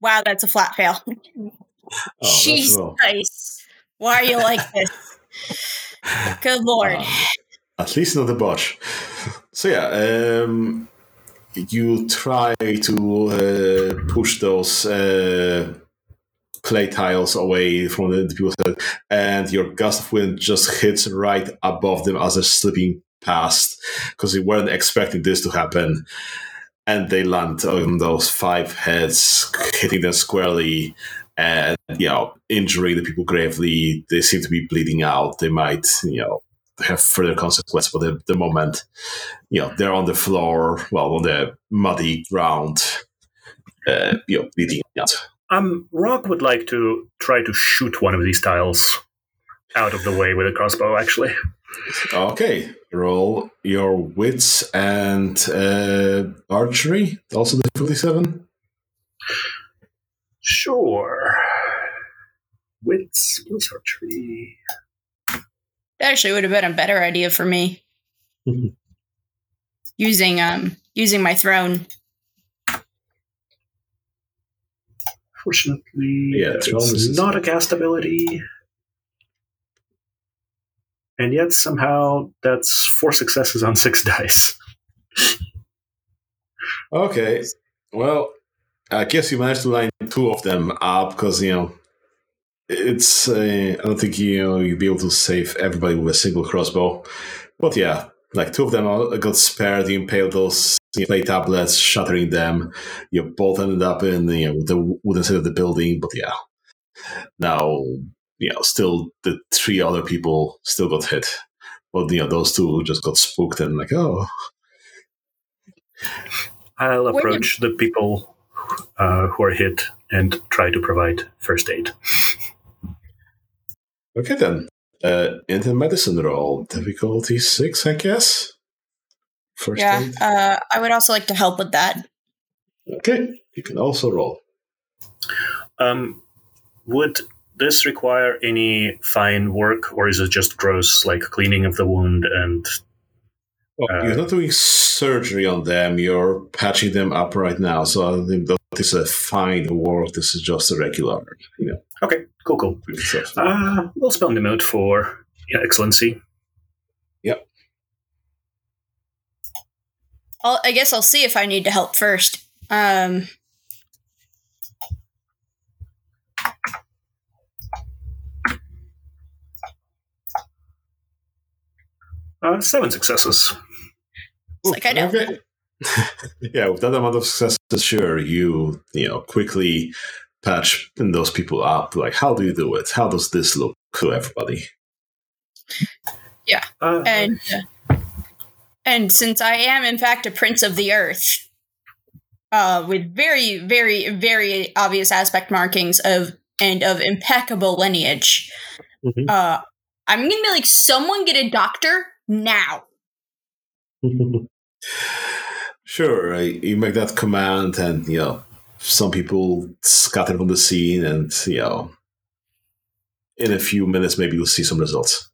Wow, that's a flat fail. Oh, that's Jeez, well. Christ. Why are you like this? Good lord. Um, at least not a botch. So yeah, um, you try to uh, push those uh, clay tiles away from the, the people's head, and your gust of wind just hits right above them as they're slipping past because they weren't expecting this to happen. And they land on those five heads, hitting them squarely, and you know, injuring the people gravely. They seem to be bleeding out. They might, you know, have further consequences. But at the moment, you know, they're on the floor, well, on the muddy ground, uh, you know, bleeding out. Um, Rock would like to try to shoot one of these tiles out of the way with a crossbow. Actually, Okay, roll your wits and uh, archery. Also the fifty-seven. sure. Wits plus archery. That actually would have been a better idea for me. Using um using my throne. Fortunately, Yeah, it's is- not a cast ability. And yet, somehow, that's four successes on six dice. Okay, well, I guess you managed to line two of them up because you know it's. Uh, I don't think you know you'd be able to save everybody with a single crossbow, but yeah, like two of them got spared. You impaled those clay tablets, shattering them. You both ended up in you know the wooden side of the building, but yeah, now you know still the three other people still got hit. But you know those two just got spooked and like oh I'll Wait a approach the people uh, who are hit and try to provide first aid. okay then uh, the medicine roll. Difficulty six, I guess. First yeah, aid. uh, I would also like to help with that. Okay, you can also roll. Um, would this require any fine work, or is it just gross, like cleaning of the wound and Well, Uh, you're not doing surgery on them. You're patching them up right now. So I think that is a fine work. This is just a regular, you know. Okay, cool, cool. Uh, we'll spell the mood for yeah, excellency. I'll, I guess I'll see if I need to help first. Um, Uh, seven successes. it's like I know. Okay. yeah, with that amount of success, sure, you you know quickly patch those people up. Like, how do you do it? How does this look to everybody? Uh, and uh, and since I am in fact a prince of the earth, uh, with very very very obvious aspect markings of and of impeccable lineage, Mhm. uh, I'm gonna be like, someone get a doctor now. sure, uh, you make that command, and you know some people scatter from the scene, and you know in a few minutes maybe you'll see some results.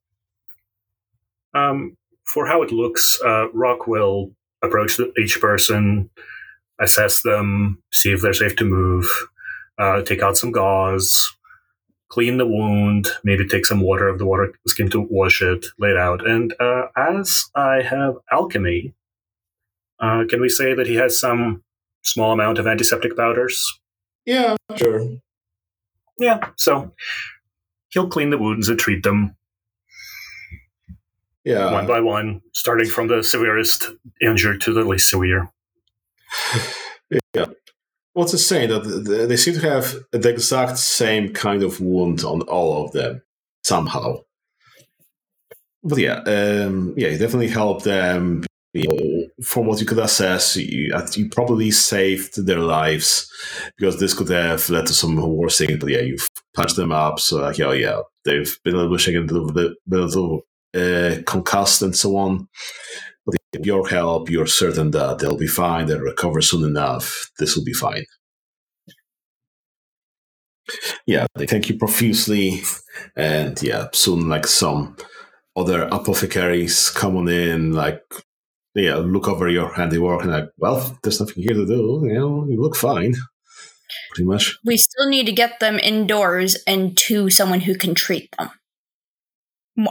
Um, for how it looks, uh, Rock will approach the, each person, assess them, see if they're safe to move, uh, take out some gauze, clean the wound, maybe take some water of the water skin to wash it, lay it out. And uh, as I have alchemy, uh, can we say that he has some small amount of antiseptic powders? Yeah, sure. Yeah, so he'll clean the wounds and treat them Yeah, one by one, starting from the severest injury to the least severe. Yeah. What's it saying that they seem to have the exact same kind of wound on all of them somehow. But yeah, um, yeah, you definitely help them. You know, from what you could assess, you, you probably saved their lives because this could have led to some worse things. But yeah, you've patched them up, so like, yeah, yeah, they've been a little bit shaken, a little bit, been a little uh, concussed, and so on. But with your help, you're certain that they'll be fine. They'll recover soon enough. This will be fine. Yeah, they thank you profusely, and yeah, soon like some other apothecaries come on in, like yeah, look over your handiwork and like, well, there's nothing here to do. You know, you look fine, pretty much. We still need to get them indoors and to someone who can treat them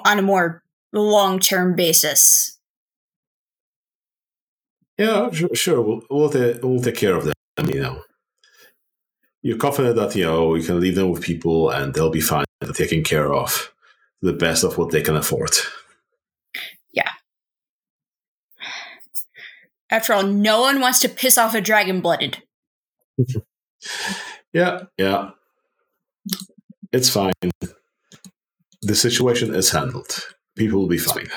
on a more long term basis. Yeah, sure, sure. We'll we'll, ta- we'll take care of them. You know, you're confident that you know you can leave them with people and they'll be fine, they're taken care of, the best of what they can afford. Yeah. After all, no one wants to piss off a dragon blooded. Yeah, yeah, it's fine. The situation is handled. People will be fine.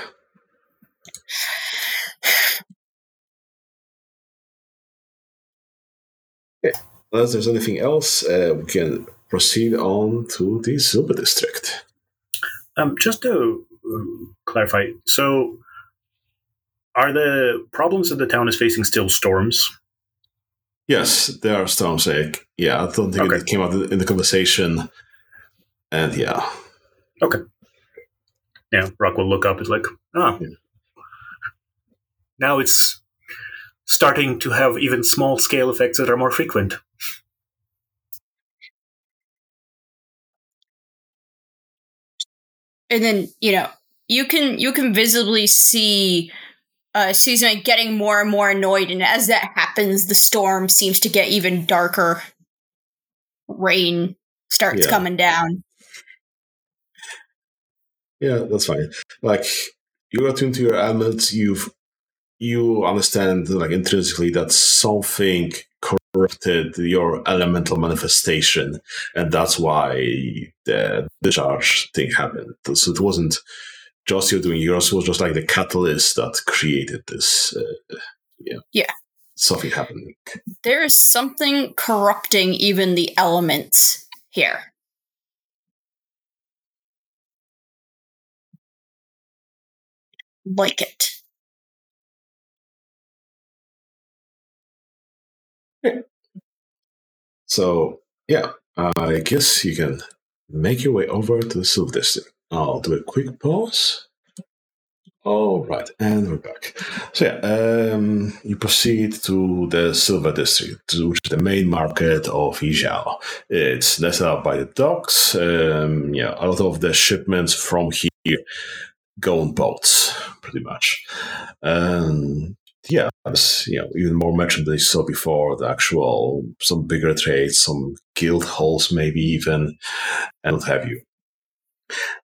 Unless there's anything else, uh, we can proceed on to the Silver District. Um, just to uh, clarify, so are the problems that the town is facing still storms? Yes, there are storms. Like, yeah, I don't think Okay. it came out in the conversation. And yeah, Yeah, Rock will look up. It's like, ah, Yeah. now it's starting to have even small scale effects that are more frequent. and then you know you can you can visibly see uh Susan getting more and more annoyed and as that happens the storm seems to get even darker rain starts Yeah. coming down yeah, that's fine. Like you're attuned to your elements. You've you understand like intrinsically that something corrupted your elemental manifestation, and that's why the discharge thing happened. So it wasn't just you doing yours; it was just like the catalyst that created this. Uh, yeah, Yeah. something happening. there is something corrupting even the elements here like it. So, yeah, I guess you can make your way over to the Silver District. I'll do a quick pause. All right, and we're back. So yeah, um, you proceed to the Silver District, which is the main market of Yizhao. It's nested out by the docks. Um, yeah, a lot of the shipments from here go on boats, pretty much. And yeah, there's you know even more than you saw before. The actual some bigger trades, some guild halls, maybe even, and what have you.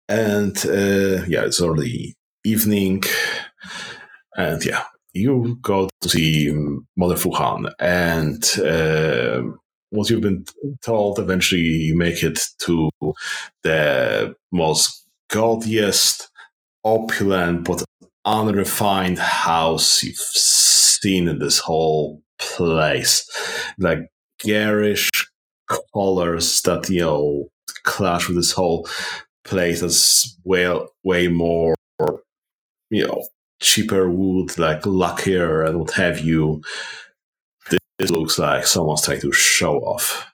And uh, yeah, it's early evening, and yeah, you go to see Mother Fu Han, and uh, you've been told, eventually you make it to the most gaudiest, opulent, but unrefined house you've seen in this whole place. Like garish colors that, you know, clash with this whole place that's way, way more, you know, cheaper wood, like luckier and what have you. This looks like someone's trying to show off.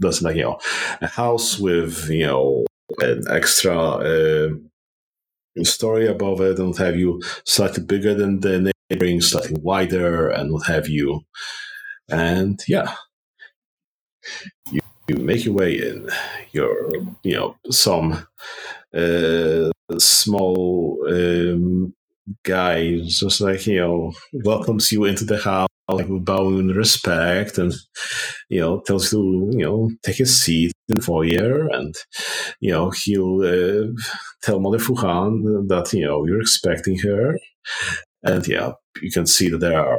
Doesn't like, you know, a house with, you know, an extra uh, story above it and what have you, slightly bigger than the neighboring, slightly wider and what have you. And yeah, you, you make your way in. You're, you know, some uh, small um, guy just like, you know, welcomes you into the house like bowing respect and you know tells you to you know take a seat in foyer and you know he'll uh, tell mother Fu Han that you know you're expecting her. And yeah you can see that there are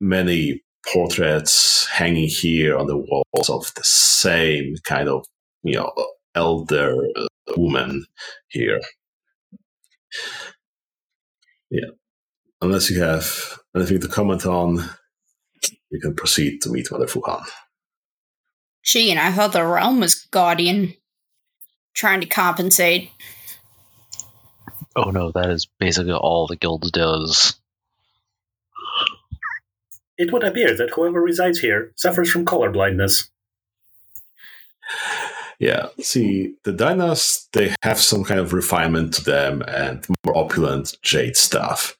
many portraits hanging here on the walls of the same kind of you know elder woman here. Yeah. Unless you have anything to comment on you can proceed to meet Mother Fu Han. Gee, and I thought the realm was guardian, trying to compensate. Oh no, that is basically all the guild does. It would appear that whoever resides here suffers from color blindness. Yeah, see, the Dynas, they have some kind of refinement to them and more opulent jade stuff.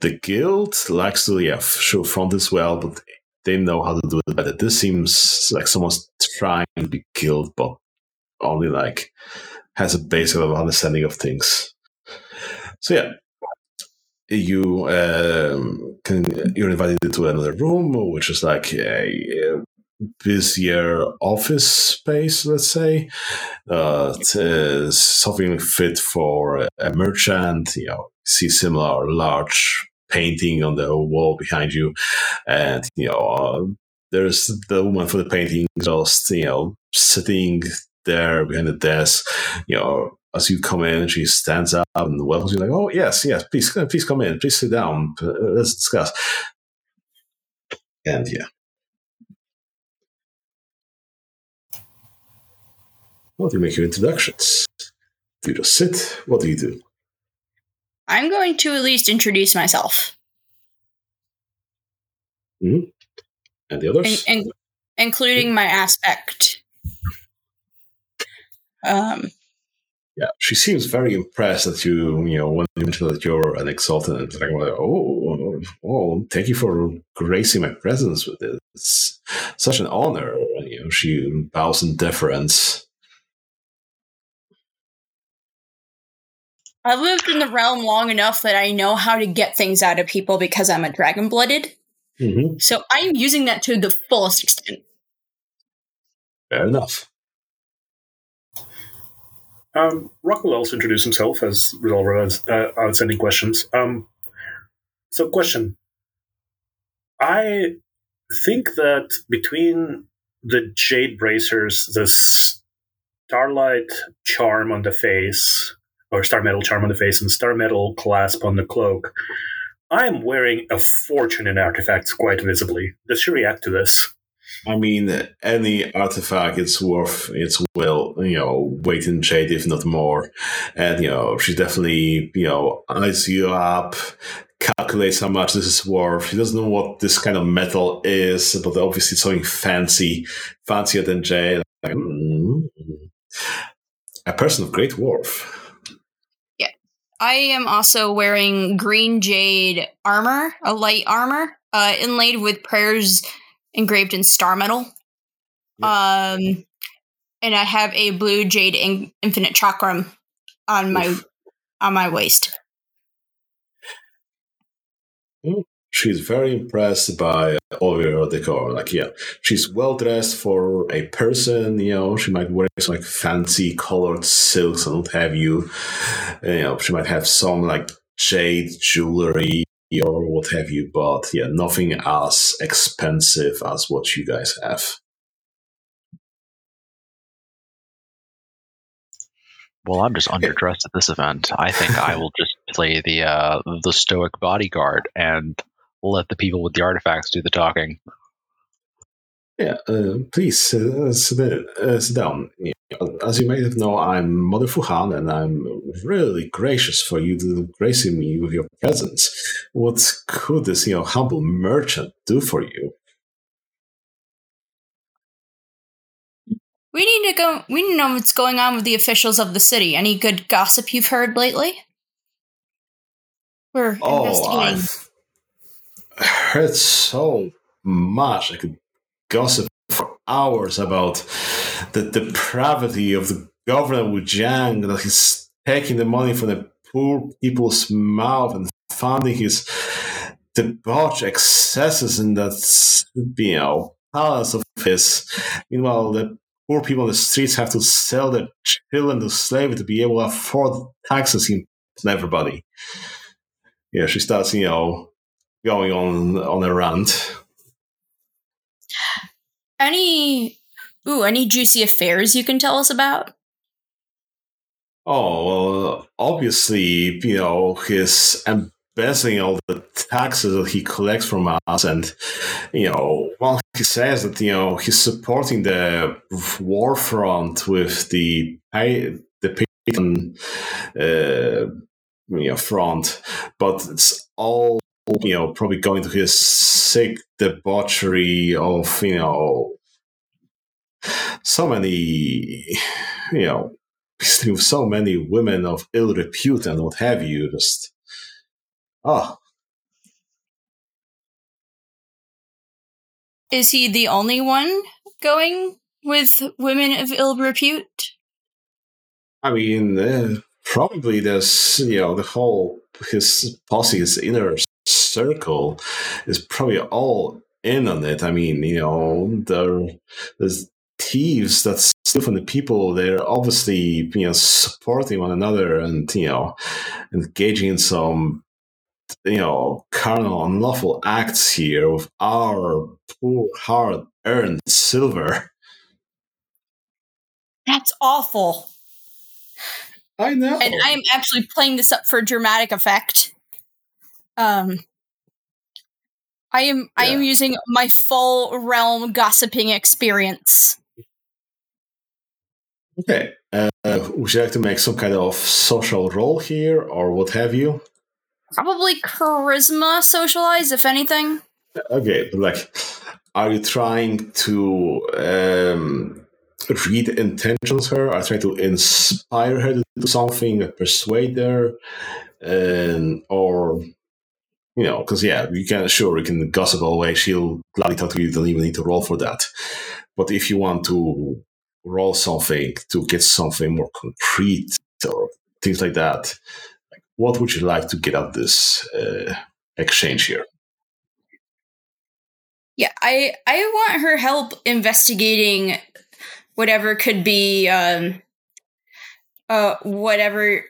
The guild likes to, yeah, show front as well, but they know how to do it better. This seems like someone's trying to be killed, but only like has a basic understanding of things. So yeah, you um, can you're invited into another room, which is like a, busier office space, let's say. Uh, something fit for a merchant. You know, see similar large painting on the wall behind you, and you know uh, there's the woman for the painting just you know sitting there behind the desk. You know, as you come in, she stands up and welcomes you like, "Oh yes, yes, please, please come in, please sit down, uh, let's discuss." And yeah. Well, do you make your introductions? Do you just sit? What do you do? I'm going to at least introduce myself. Mm-hmm. And the others? In, in, including my aspect. Um, yeah, she seems very impressed that you, you know, when you mentioned that you're an exalted, and like, oh, oh, thank you for gracing my presence with this. It's such an honor. You know, she bows in deference. I've lived in the realm long enough that I know how to get things out of people because I'm a dragon blooded. Mm-hmm. So I'm using that to the fullest extent. Fair enough. Um, Rock will also introduce himself as resolver of uh, outstanding questions. Um, so, question. I think that between the Jade Bracers, the Starlight charm on the face, or Star Metal charm on the face, and Star Metal clasp on the cloak, I am wearing a fortune in artifacts quite visibly. Does she react to this? I mean, any artifact it's worth its will, you know, weight in jade, if not more. And, you know, she definitely, you know, eyes you up, calculates how much this is worth. She doesn't know what this kind of metal is, but obviously it's something fancy, fancier than jade. Like, mm, a person of great worth. I am also wearing green jade armor, a light armor, uh, inlaid with prayers engraved in star metal. Um, and I have a blue jade in- infinite chakram on my Oof. on my waist. She's very impressed by all your decor. Like, yeah, she's well dressed for a person. You know, she might wear some like fancy colored silks and what have you. You know, she might have some like jade jewelry or what have you. But yeah, nothing as expensive as what you guys have. Well, I'm just underdressed at this event. I think I will just play the uh, the stoic bodyguard and let the people with the artifacts do the talking. Yeah, uh, please uh, sit, uh, sit down. As you may have known, I'm Mother Fu Han, and I'm really gracious for you to gracing me with your presence. What could this, you know, humble merchant do for you? We need to go. We need to know what's going on with the officials of the city. Any good gossip you've heard lately? We're Oh, investigating. I've heard so much. I could gossip for hours about the depravity of the governor Wu Jiang, that he's taking the money from the poor people's mouth and funding his debauched excesses in that, you know, palace of his. Meanwhile, the poor people on the streets have to sell their children to slavery to be able to afford taxes on everybody. Yeah, she starts, you know, going on on a rant. Any ooh, any juicy affairs you can tell us about? Oh well, obviously, you know, his embezzling all the taxes that he collects from us, and you know, well, he says that you know he's supporting the war front with the pay, the Payton, uh, you know, front, but it's all you know probably going to his sick debauchery of you know so many you know so many women of ill repute and what have you just oh Is he the only one going with women of ill repute? i mean uh, probably there's you know the whole his posse his inner circle is probably all in on it i mean you know there there's thieves that steal from the people they're obviously you know supporting one another and you know engaging in some you know carnal unlawful acts here with our poor hard earned silver That's awful. i know And I am actually playing this up for dramatic effect. Um I am I am using my full realm gossiping experience. okay uh, would you like to make some kind of social roll here or what have you Probably charisma socialize, if anything. Okay, like, are you trying to um, read intentions her? Are you trying to inspire her to do something, persuade her, and or you know, because yeah, you can sure you can gossip all the way. She'll gladly talk to you. You don't even need to roll for that. But if you want to roll something to get something more concrete or things like that, what would you like to get out of this uh, exchange here? Yeah, I I want her help investigating whatever could be um uh whatever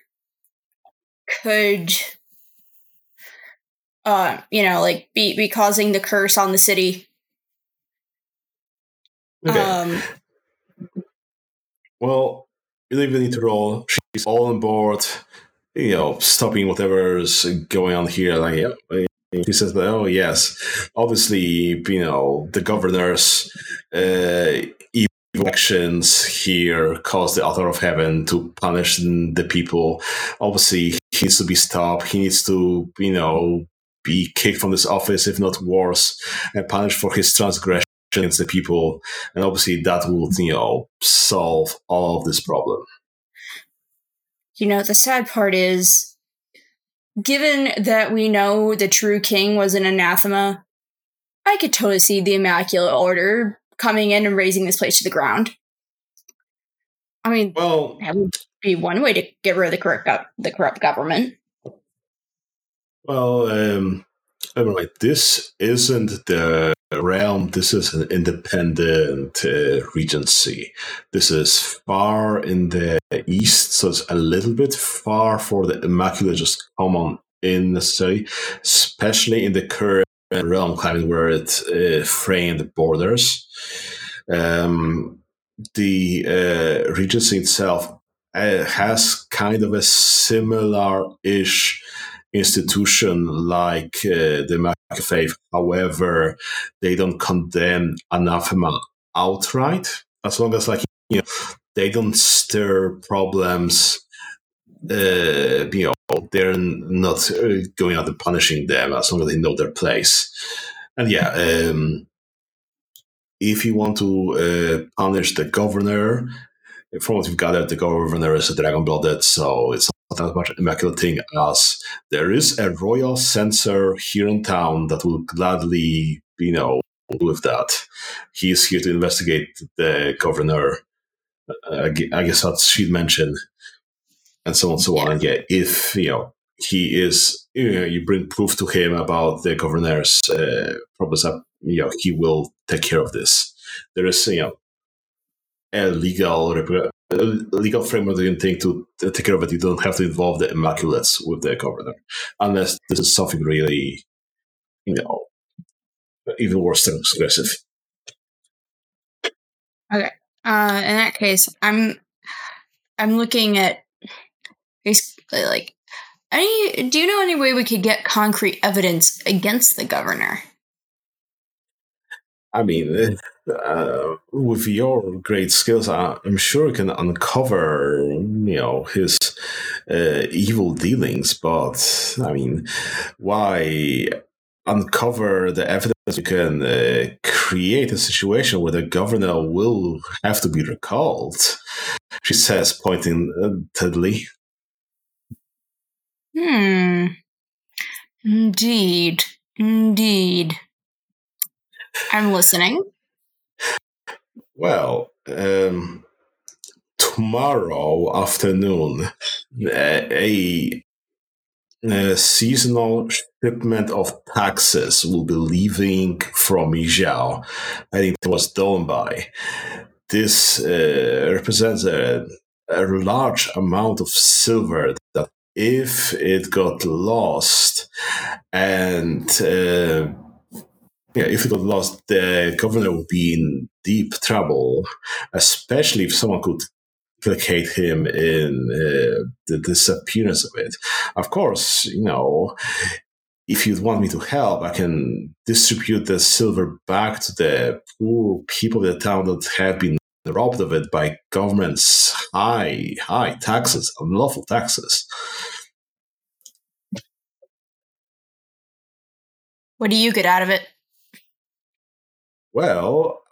could uh you know like be be causing the curse on the city. Okay. Um Well, you don't even need to roll. She's all on board. You know, stopping whatever's going on here. Like, yeah, he says that, oh, yes, obviously, you know, the governor's uh, actions here cause the author of heaven to punish the people. Obviously, he needs to be stopped. He needs to, you know, be kicked from this office, if not worse, and punished for his transgression against the people. And obviously, that would, you know, solve all of this problem. You know, the sad part is, given that we know the true king was an anathema, I could totally see the Immaculate Order coming in and razing this place to the ground. I mean, well, that would be one way to get rid of the corrupt, the corrupt government. Well, um, anyway, this isn't the realm. This is an independent uh, regency. This is far in the east, so it's a little bit far for the Immaculate just come on in necessarily, especially in the current realm climbing where it uh, framed borders. Um, the uh, Regency itself uh, has kind of a similar-ish institution like uh, the Faith. However, they don't condemn anathema outright, as long as like you know they don't stir problems. Uh, you know, they're not uh, going out and punishing them as long as they know their place. And yeah, um, if you want to uh, punish the governor, from what we've gathered, the governor is a dragon blooded, so it's not that much immaculate thing as there is a royal censor here in town that will gladly, you know, with that. He is here to investigate the governor. Uh, I guess that's she mentioned, and so on and so on. And yeah, if you know he is, you know, you bring proof to him about the governor's uh, problems, you know, he will take care of this. There is, you know, a legal a legal framework that you can take to, to take care of it. You don't have to involve the Immaculates with the governor, unless this is something really, you know, even worse than aggressive. Okay. Uh, in that case, I'm I'm looking at basically like any. Do you know any way we could get concrete evidence against the governor? I mean, uh, with your great skills, I'm sure you can uncover, you know, his uh, evil dealings. But I mean, why uncover the evidence? You can uh, create a situation where the governor will have to be recalled. She says, pointing Lee. Hmm. Indeed. Indeed. I'm listening. Well, um, tomorrow afternoon, a, a, seasonal shipment of taxes will be leaving from Yizhao, heading towards Donbai. This uh, represents a, a large amount of silver that, if it got lost and uh, yeah, if it got lost, the governor would be in deep trouble, especially if someone could implicate him in uh, the disappearance of it. Of course, you know, if you'd want me to help, I can distribute the silver back to the poor people of the town that have been robbed of it by government's high, high taxes, unlawful taxes. What do you get out of it? Well,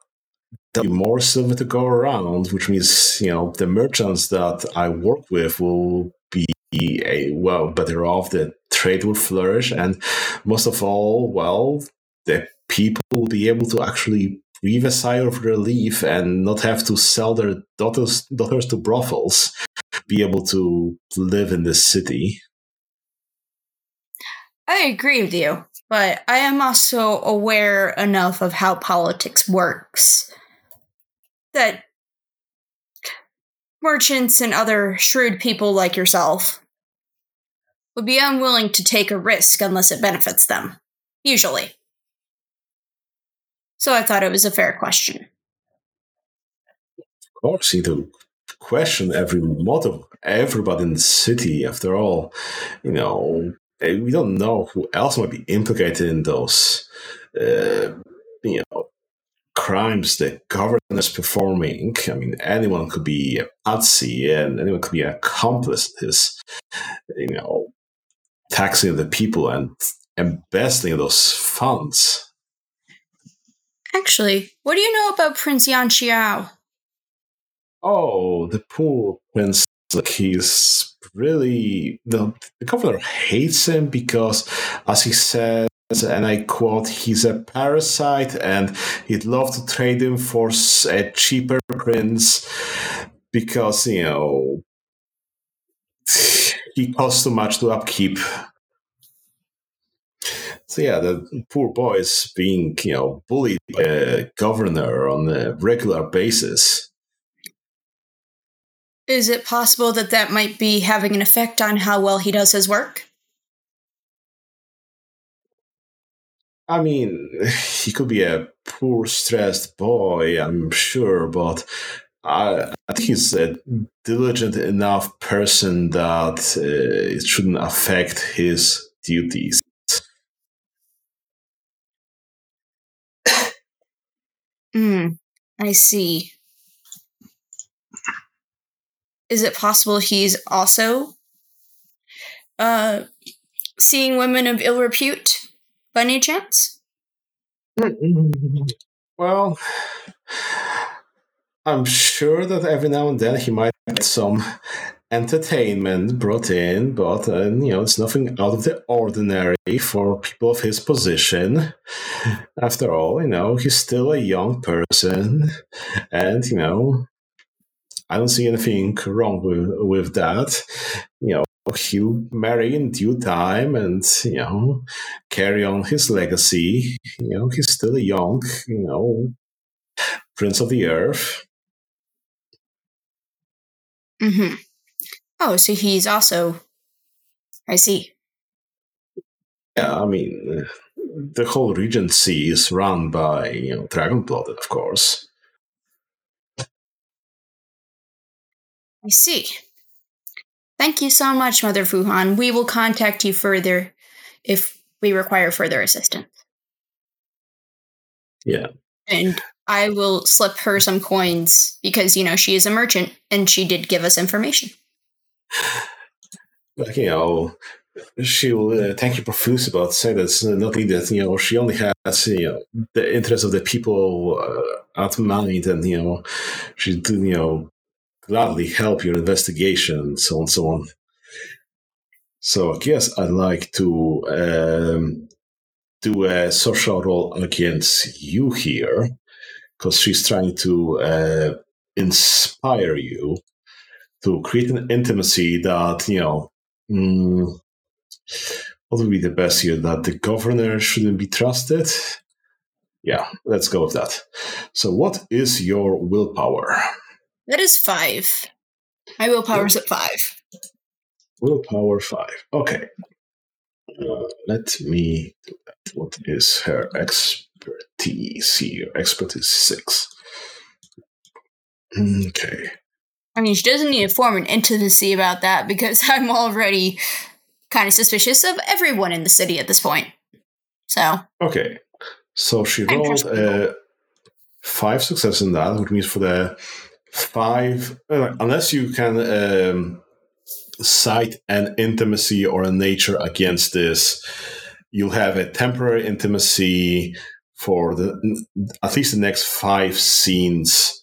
there'll be more silver to go around, which means you know the merchants that I work with will be a well better off. The trade will flourish, and most of all, well, the people will be able to actually breathe a sigh of relief and not have to sell their daughters daughters to brothels. Be able to live in this city. I agree with you but I am also aware enough of how politics works that merchants and other shrewd people like yourself would be unwilling to take a risk unless it benefits them, usually. So I thought it was a fair question. Of course, you do question every motto, everybody in the city. After all, you know, we don't know who else might be implicated in those, uh, you know, crimes the government is performing. I mean, anyone could be a patsy and anyone could be an accomplice in his, you know, taxing the people and embezzling those funds. Actually, what do you know about Prince Yan Xiao? Oh, the poor prince. Like he's really the, the governor hates him because, as he says, and I quote, he's a parasite, and he'd love to trade him for a cheaper prince because you know he costs too much to upkeep. So yeah, the poor boy is being you know bullied by a governor on a regular basis. Is it possible that that might be having an effect on how well he does his work? I mean, he could be a poor, stressed boy, I'm sure, but I, I think he's a diligent enough person that uh, it shouldn't affect his duties. Hmm, I see. Is it possible he's also uh seeing women of ill repute by any chance? Well, I'm sure that every now and then he might get some entertainment brought in, but uh, you know it's nothing out of the ordinary for people of his position. After all, you know he's still a young person, and you know I don't see anything wrong with with that. You know he'll marry in due time and you know carry on his legacy. You know he's still a young you know prince of the earth. Mm-hmm. Oh, so he's also. I see. Yeah, I mean, the whole regency is run by you know Dragonblood, of course. I see. Thank you so much, Mother Fu Han. We will contact you further if we require further assistance. Yeah. And I will slip her some coins because, you know, she is a merchant and she did give us information. Like, you know, she will uh, thank you profuse about saying that's nothing that, you know, she only has, you know, the interest of the people uh, at mind and, you know, she, you know, gladly help your investigation so on and so on. So guess I'd like to um, do a social roll against you here because she's trying to uh, inspire you to create an intimacy that you know mm, what would be the best here? That the governor shouldn't be trusted? Yeah let's go with that. So what is your willpower That is five. My willpower is at five. willpower five okay uh, let me do that what is her expertise here expertise six okay I mean, she doesn't need to form an intimacy about that because I'm already kind of suspicious of everyone in the city at this point. So, Okay, so she rolled trustable. uh, five success in that, which means for the five, uh, unless you can um, cite an intimacy or a nature against this, you'll have a temporary intimacy for the at least the next five scenes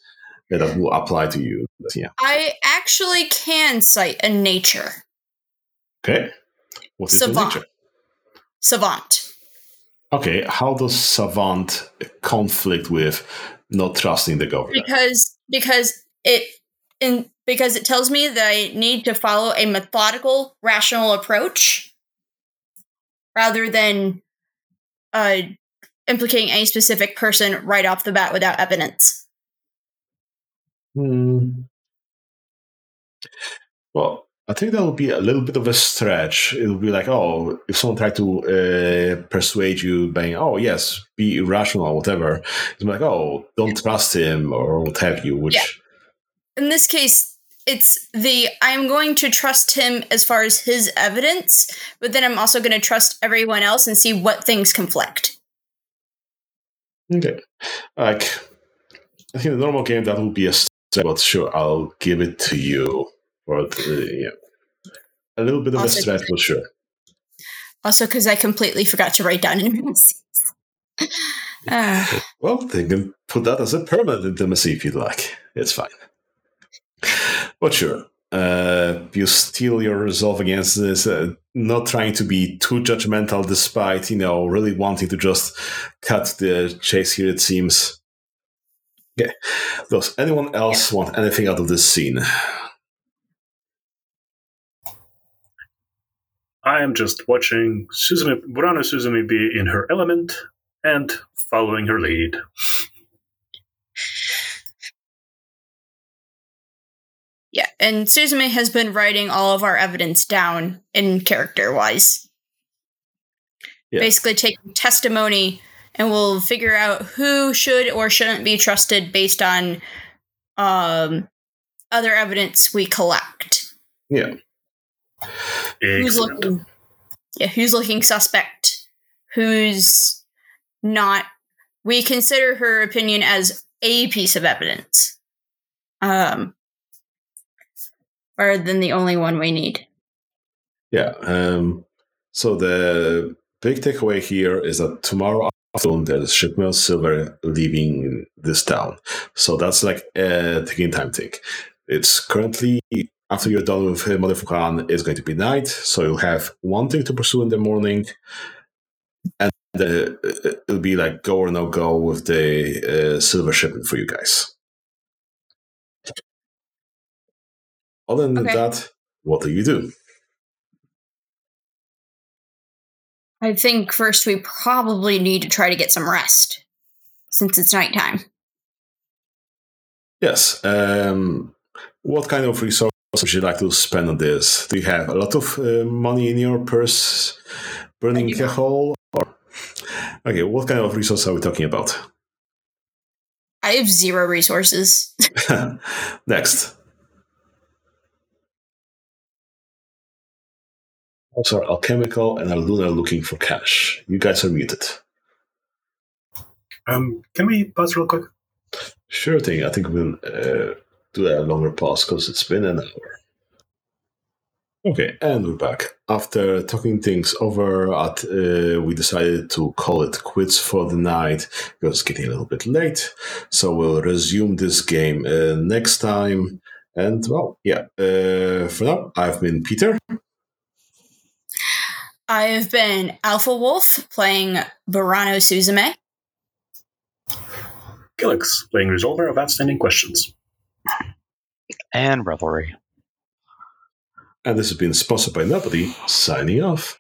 that will apply to you. Yeah. I actually can cite a nature Okay. What is the Savant. nature? savant. Okay. How does savant conflict with not trusting the government? because because it in because it tells me that I need to follow a methodical, rational approach rather than uh implicating any specific person right off the bat without evidence. Hmm. Well, I think that would be a little bit of a stretch. It would be like, oh, if someone tried to uh, persuade you by, oh, yes, be irrational or whatever, it's like, oh, don't trust him or what have you, which, Yeah. In this case, it's the I'm going to trust him as far as his evidence, but then I'm also going to trust everyone else and see what things conflict. Okay. Like, I think the normal game that would be a stretch, but sure, I'll give it to you. Uh, yeah, a little bit of Also- a stretch, but sure. Also, because I completely forgot to write down intimacies. uh, Well, they can put that as a permanent intimacy if you'd like. It's fine. But sure, uh, you steal your resolve against this, uh, not trying to be too judgmental, despite you know really wanting to just cut the chase here. It seems. Okay. Does anyone else want anything out of this scene? I am just watching Suzume, Burano Suzume be in her element and following her lead. Yeah, and Suzume has been writing all of our evidence down in character wise. Yeah. Basically, taking testimony, and we'll figure out who should or shouldn't be trusted based on um, other evidence we collect. Yeah. who's looking yeah who's looking suspect who's not we consider her opinion as a piece of evidence um rather than the only one we need Yeah. Um, so the big takeaway here is that tomorrow afternoon there's shipment of silver leaving this town. So that's like a ticking time tick. It's currently after you're done with Mother it's going to be night. So you'll have one thing to pursue in the morning, and uh, it'll be like go or no go with the uh, silver shipment for you guys. Other than Okay. that, what do you do? i think first we probably need to try to get some rest since it's nighttime Yes. Um, what kind of resources would you like to spend on this? Do you have a lot of uh, money in your purse, burning a hole? Or... Okay, what kind of resources are we talking about? i have zero resources Next. Also, are alchemical and are Lunar looking for cash. You guys are muted. Um, can we pause real quick? Sure thing. I think we'll uh, do a longer pause because it's been an hour. Okay, and we're back. After talking things over, at, uh, we decided to call it quits for the night because it's getting a little bit late. So we'll resume this game uh, next time. And well, yeah, uh, for now, I've been Peter. I have been AlphaWolf playing burano suzume Qlex, playing resolver of outstanding questions. And revelry. And this has been sponsored by Nobody, signing off.